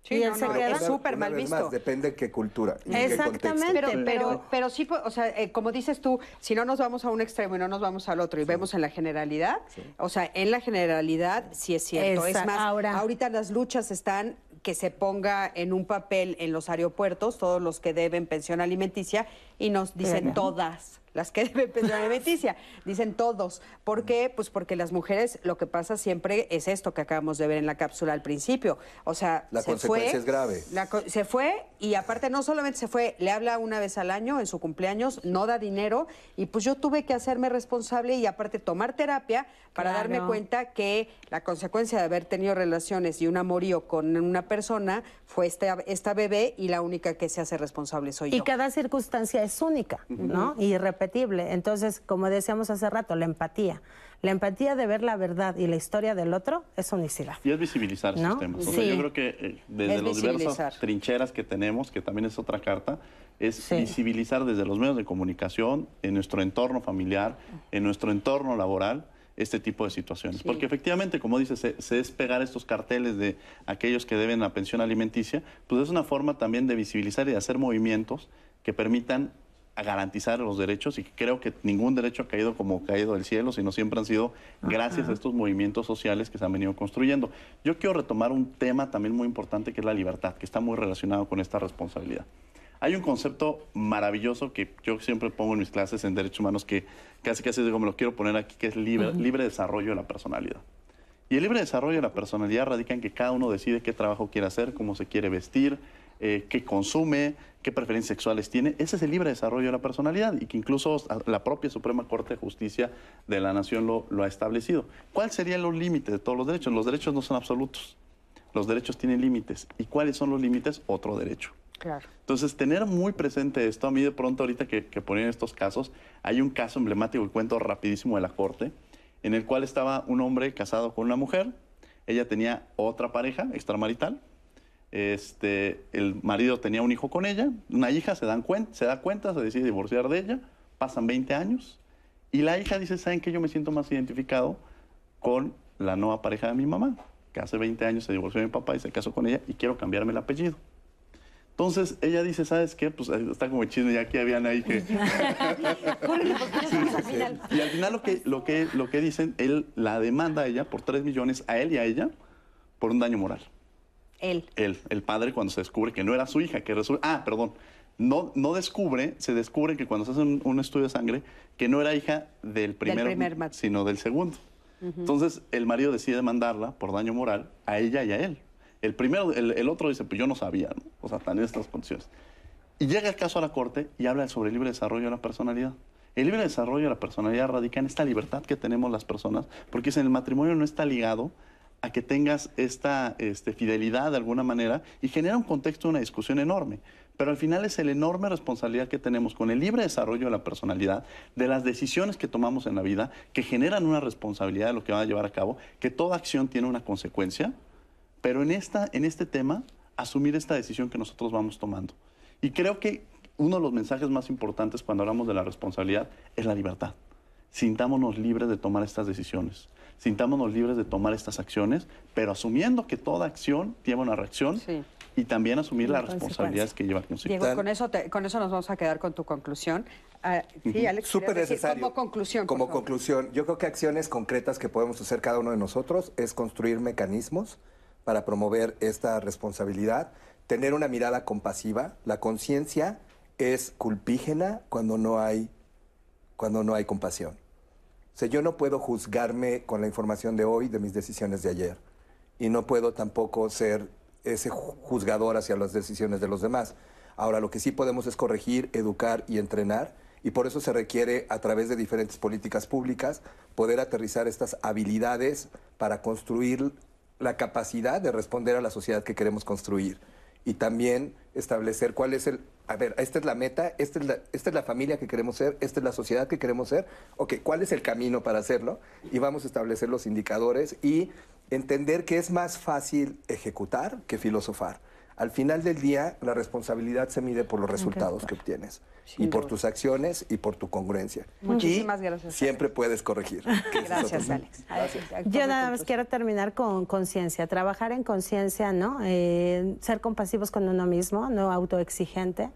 Sí, y él no, se no, queda. es súper mal visto. más, depende de qué cultura. y en qué Exactamente. contexto. Pero, pero- pero, pero sí, o sea, eh, como dices tú, si no nos vamos a un extremo y no nos vamos al otro y vemos en la generalidad, o sea, en la generalidad sí es cierto. Esa- es más, ahora- ahorita las luchas están que se ponga en un papel en los aeropuertos todos los que deben pensión alimenticia y nos dicen todas las que deben pensión alimenticia, dicen todos. ¿Por qué? Pues porque las mujeres lo que pasa siempre es esto que acabamos de ver en la cápsula al principio. O sea, La se consecuencia fue, es grave. la se fue y aparte no solamente se fue, le habla una vez al año en su cumpleaños, no da dinero y pues yo tuve que hacerme responsable y aparte tomar terapia para Claro. darme cuenta que la consecuencia de haber tenido relaciones y un amorío con una persona fue esta, esta bebé y la única que se hace responsable soy Y yo. cada circunstancia es única, ¿no? Y irrepetible. Entonces, como decíamos hace rato, la empatía. La empatía de ver la verdad y la historia del otro es unicidad. Y es visibilizar esos ¿No? temas. O sea, Sí. yo creo que eh, desde Es las diversas trincheras que tenemos, que también es otra carta, es Sí. visibilizar desde los medios de comunicación, en nuestro entorno familiar, en nuestro entorno laboral, este tipo de situaciones. Porque efectivamente, como dices, se, se es pegar estos carteles de aquellos que deben la pensión alimenticia, pues es una forma también de visibilizar y de hacer movimientos que permitan a garantizar los derechos y creo que ningún derecho ha caído como caído del cielo, sino siempre han sido gracias a estos movimientos sociales que se han venido construyendo. Yo quiero retomar un tema también muy importante que es la libertad, que está muy relacionado con esta responsabilidad. Hay un concepto maravilloso que yo siempre pongo en mis clases en derechos humanos que casi casi digo, me lo quiero poner aquí, que es libre, libre desarrollo de la personalidad. Y el libre desarrollo de la personalidad radica en que cada uno decide qué trabajo quiere hacer, cómo se quiere vestir, eh, qué consume, qué preferencias sexuales tiene. Ese es el libre desarrollo de la personalidad y que incluso la propia Suprema Corte de Justicia de la Nación lo, lo ha establecido. ¿Cuáles serían los límites de todos los derechos? Los derechos no son absolutos. Los derechos tienen límites. ¿Y cuáles son los límites? Otro derecho. Claro. Entonces, tener muy presente esto, a mí de pronto ahorita que, que ponían estos casos, hay un caso emblemático, el cuento rapidísimo de la corte, en el cual estaba un hombre casado con una mujer, ella tenía otra pareja extramarital, este, el marido tenía un hijo con ella, una hija se, dan se da cuenta, se decide divorciar de ella, pasan 20 años, y la hija dice, ¿saben qué? Yo me siento más identificado con la nueva pareja de mi mamá, que hace 20 años se divorció de mi papá y se casó con ella, y quiero cambiarme el apellido. Entonces ella dice, ¿sabes qué? Pues está como el chisme, ya aquí habían ahí que... Y al final lo que, lo que, lo que dicen, él la demanda a ella por 3 millones, a él y a ella, por un daño moral. Él. Él, el padre, cuando se descubre que no era su hija, que resulta... Ah, perdón. No, no descubre, se descubre que cuando se hace un, un estudio de sangre, que no era hija del primero, primer mat- sino del segundo. Entonces, el marido decide demandarla por daño moral a ella y a él. El primero, el, el otro dice, pues yo no sabía, ¿no? O sea, están en estas condiciones. Y llega el caso a la corte y habla sobre el libre desarrollo de la personalidad. El libre desarrollo de la personalidad radica en esta libertad que tenemos las personas, porque es en el matrimonio no está ligado a que tengas esta este, fidelidad de alguna manera y genera un contexto una discusión enorme. Pero al final es la enorme responsabilidad que tenemos con el libre desarrollo de la personalidad, de las decisiones que tomamos en la vida, que generan una responsabilidad de lo que van a llevar a cabo, que toda acción tiene una consecuencia, pero en, esta, en este tema, asumir esta decisión que nosotros vamos tomando. Y creo que uno de los mensajes más importantes cuando hablamos de la responsabilidad es la libertad. Sintámonos libres de tomar estas decisiones, sintámonos libres de tomar estas acciones, pero asumiendo que toda acción lleva una reacción Sí. y también asumir las responsabilidades que lleva consigo. Diego, con eso, te- con eso nos vamos a quedar con tu conclusión. Ah, sí, Alex, Súper ¿querías decir necesario. Como conclusión. Como conclusión, yo creo que acciones concretas que podemos hacer cada uno de nosotros es construir mecanismos para promover esta responsabilidad, tener una mirada compasiva. La conciencia es culpígena cuando no hay cuando no hay compasión. O yo no puedo juzgarme con la información de hoy de mis decisiones de ayer y no puedo tampoco ser ese ju- juzgador hacia las decisiones de los demás. Ahora, lo que sí podemos es corregir, educar y entrenar y por eso se requiere a través de diferentes políticas públicas poder aterrizar estas habilidades para construir la capacidad de responder a la sociedad que queremos construir y también establecer cuál es el, a ver, esta es la meta, esta es la, esta es la familia que queremos ser, esta es la sociedad que queremos ser, ok, cuál es el camino para hacerlo y vamos a establecer los indicadores y entender que es más fácil ejecutar que filosofar. Al final del día, la responsabilidad se mide por los resultados que obtienes y por tus acciones y por tu congruencia. Muchísimas Y gracias. Siempre puedes corregir. Gracias, Alex. Gracias. Yo nada más quiero terminar con conciencia, trabajar en conciencia, ¿no? Eh, ser compasivos con uno mismo, no autoexigente,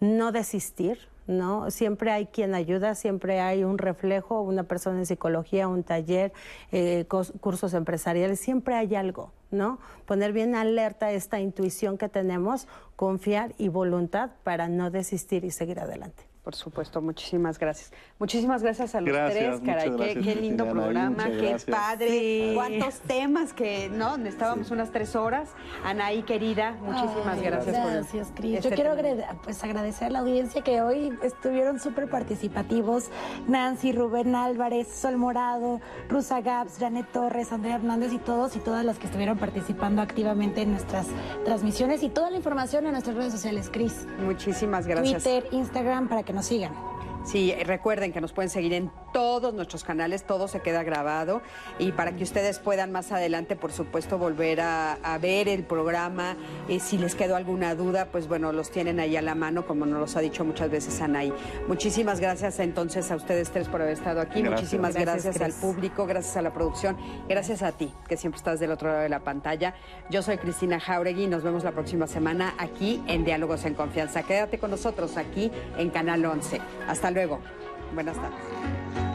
no desistir, ¿no? Siempre hay quien ayuda, siempre hay un reflejo, una persona en psicología, un taller, eh, cursos empresariales, siempre hay algo, ¿no? Poner bien alerta esta intuición que tenemos, confiar y voluntad para no desistir y seguir adelante. Por supuesto, muchísimas gracias. Muchísimas gracias a los Gracias, tres, caray, qué, gracias, qué lindo programa, qué gracias. padre, Sí. cuántos temas que, ¿no? Necesitábamos unas tres horas. Anaí, querida, muchísimas Ay, gracias, por Gracias, Cris. este Yo quiero agrade- pues, agradecer a la audiencia que hoy estuvieron súper participativos. Nancy, Rubén Álvarez, Sol Morado, Rusa Gaps, Janet Torres, Andrea Hernández y todos y todas las que estuvieron participando activamente en nuestras transmisiones y toda la información en nuestras redes sociales, Cris. Muchísimas gracias. Twitter, Instagram, para que nos sigan. Sí, recuerden que nos pueden seguir en todos nuestros canales, todo se queda grabado y para que ustedes puedan más adelante, por supuesto, volver a, a ver el programa. Eh, si les quedó alguna duda, pues bueno, los tienen ahí a la mano, como nos los ha dicho muchas veces Anaí. Muchísimas gracias entonces a ustedes tres por haber estado aquí. Gracias. Muchísimas gracias, Gracias, al público, gracias a la producción, gracias a ti, que siempre estás del otro lado de la pantalla. Yo soy Cristina Jauregui y nos vemos la próxima semana aquí en Diálogos en Confianza. Quédate con nosotros aquí en Canal 11. Hasta luego. Buenas tardes.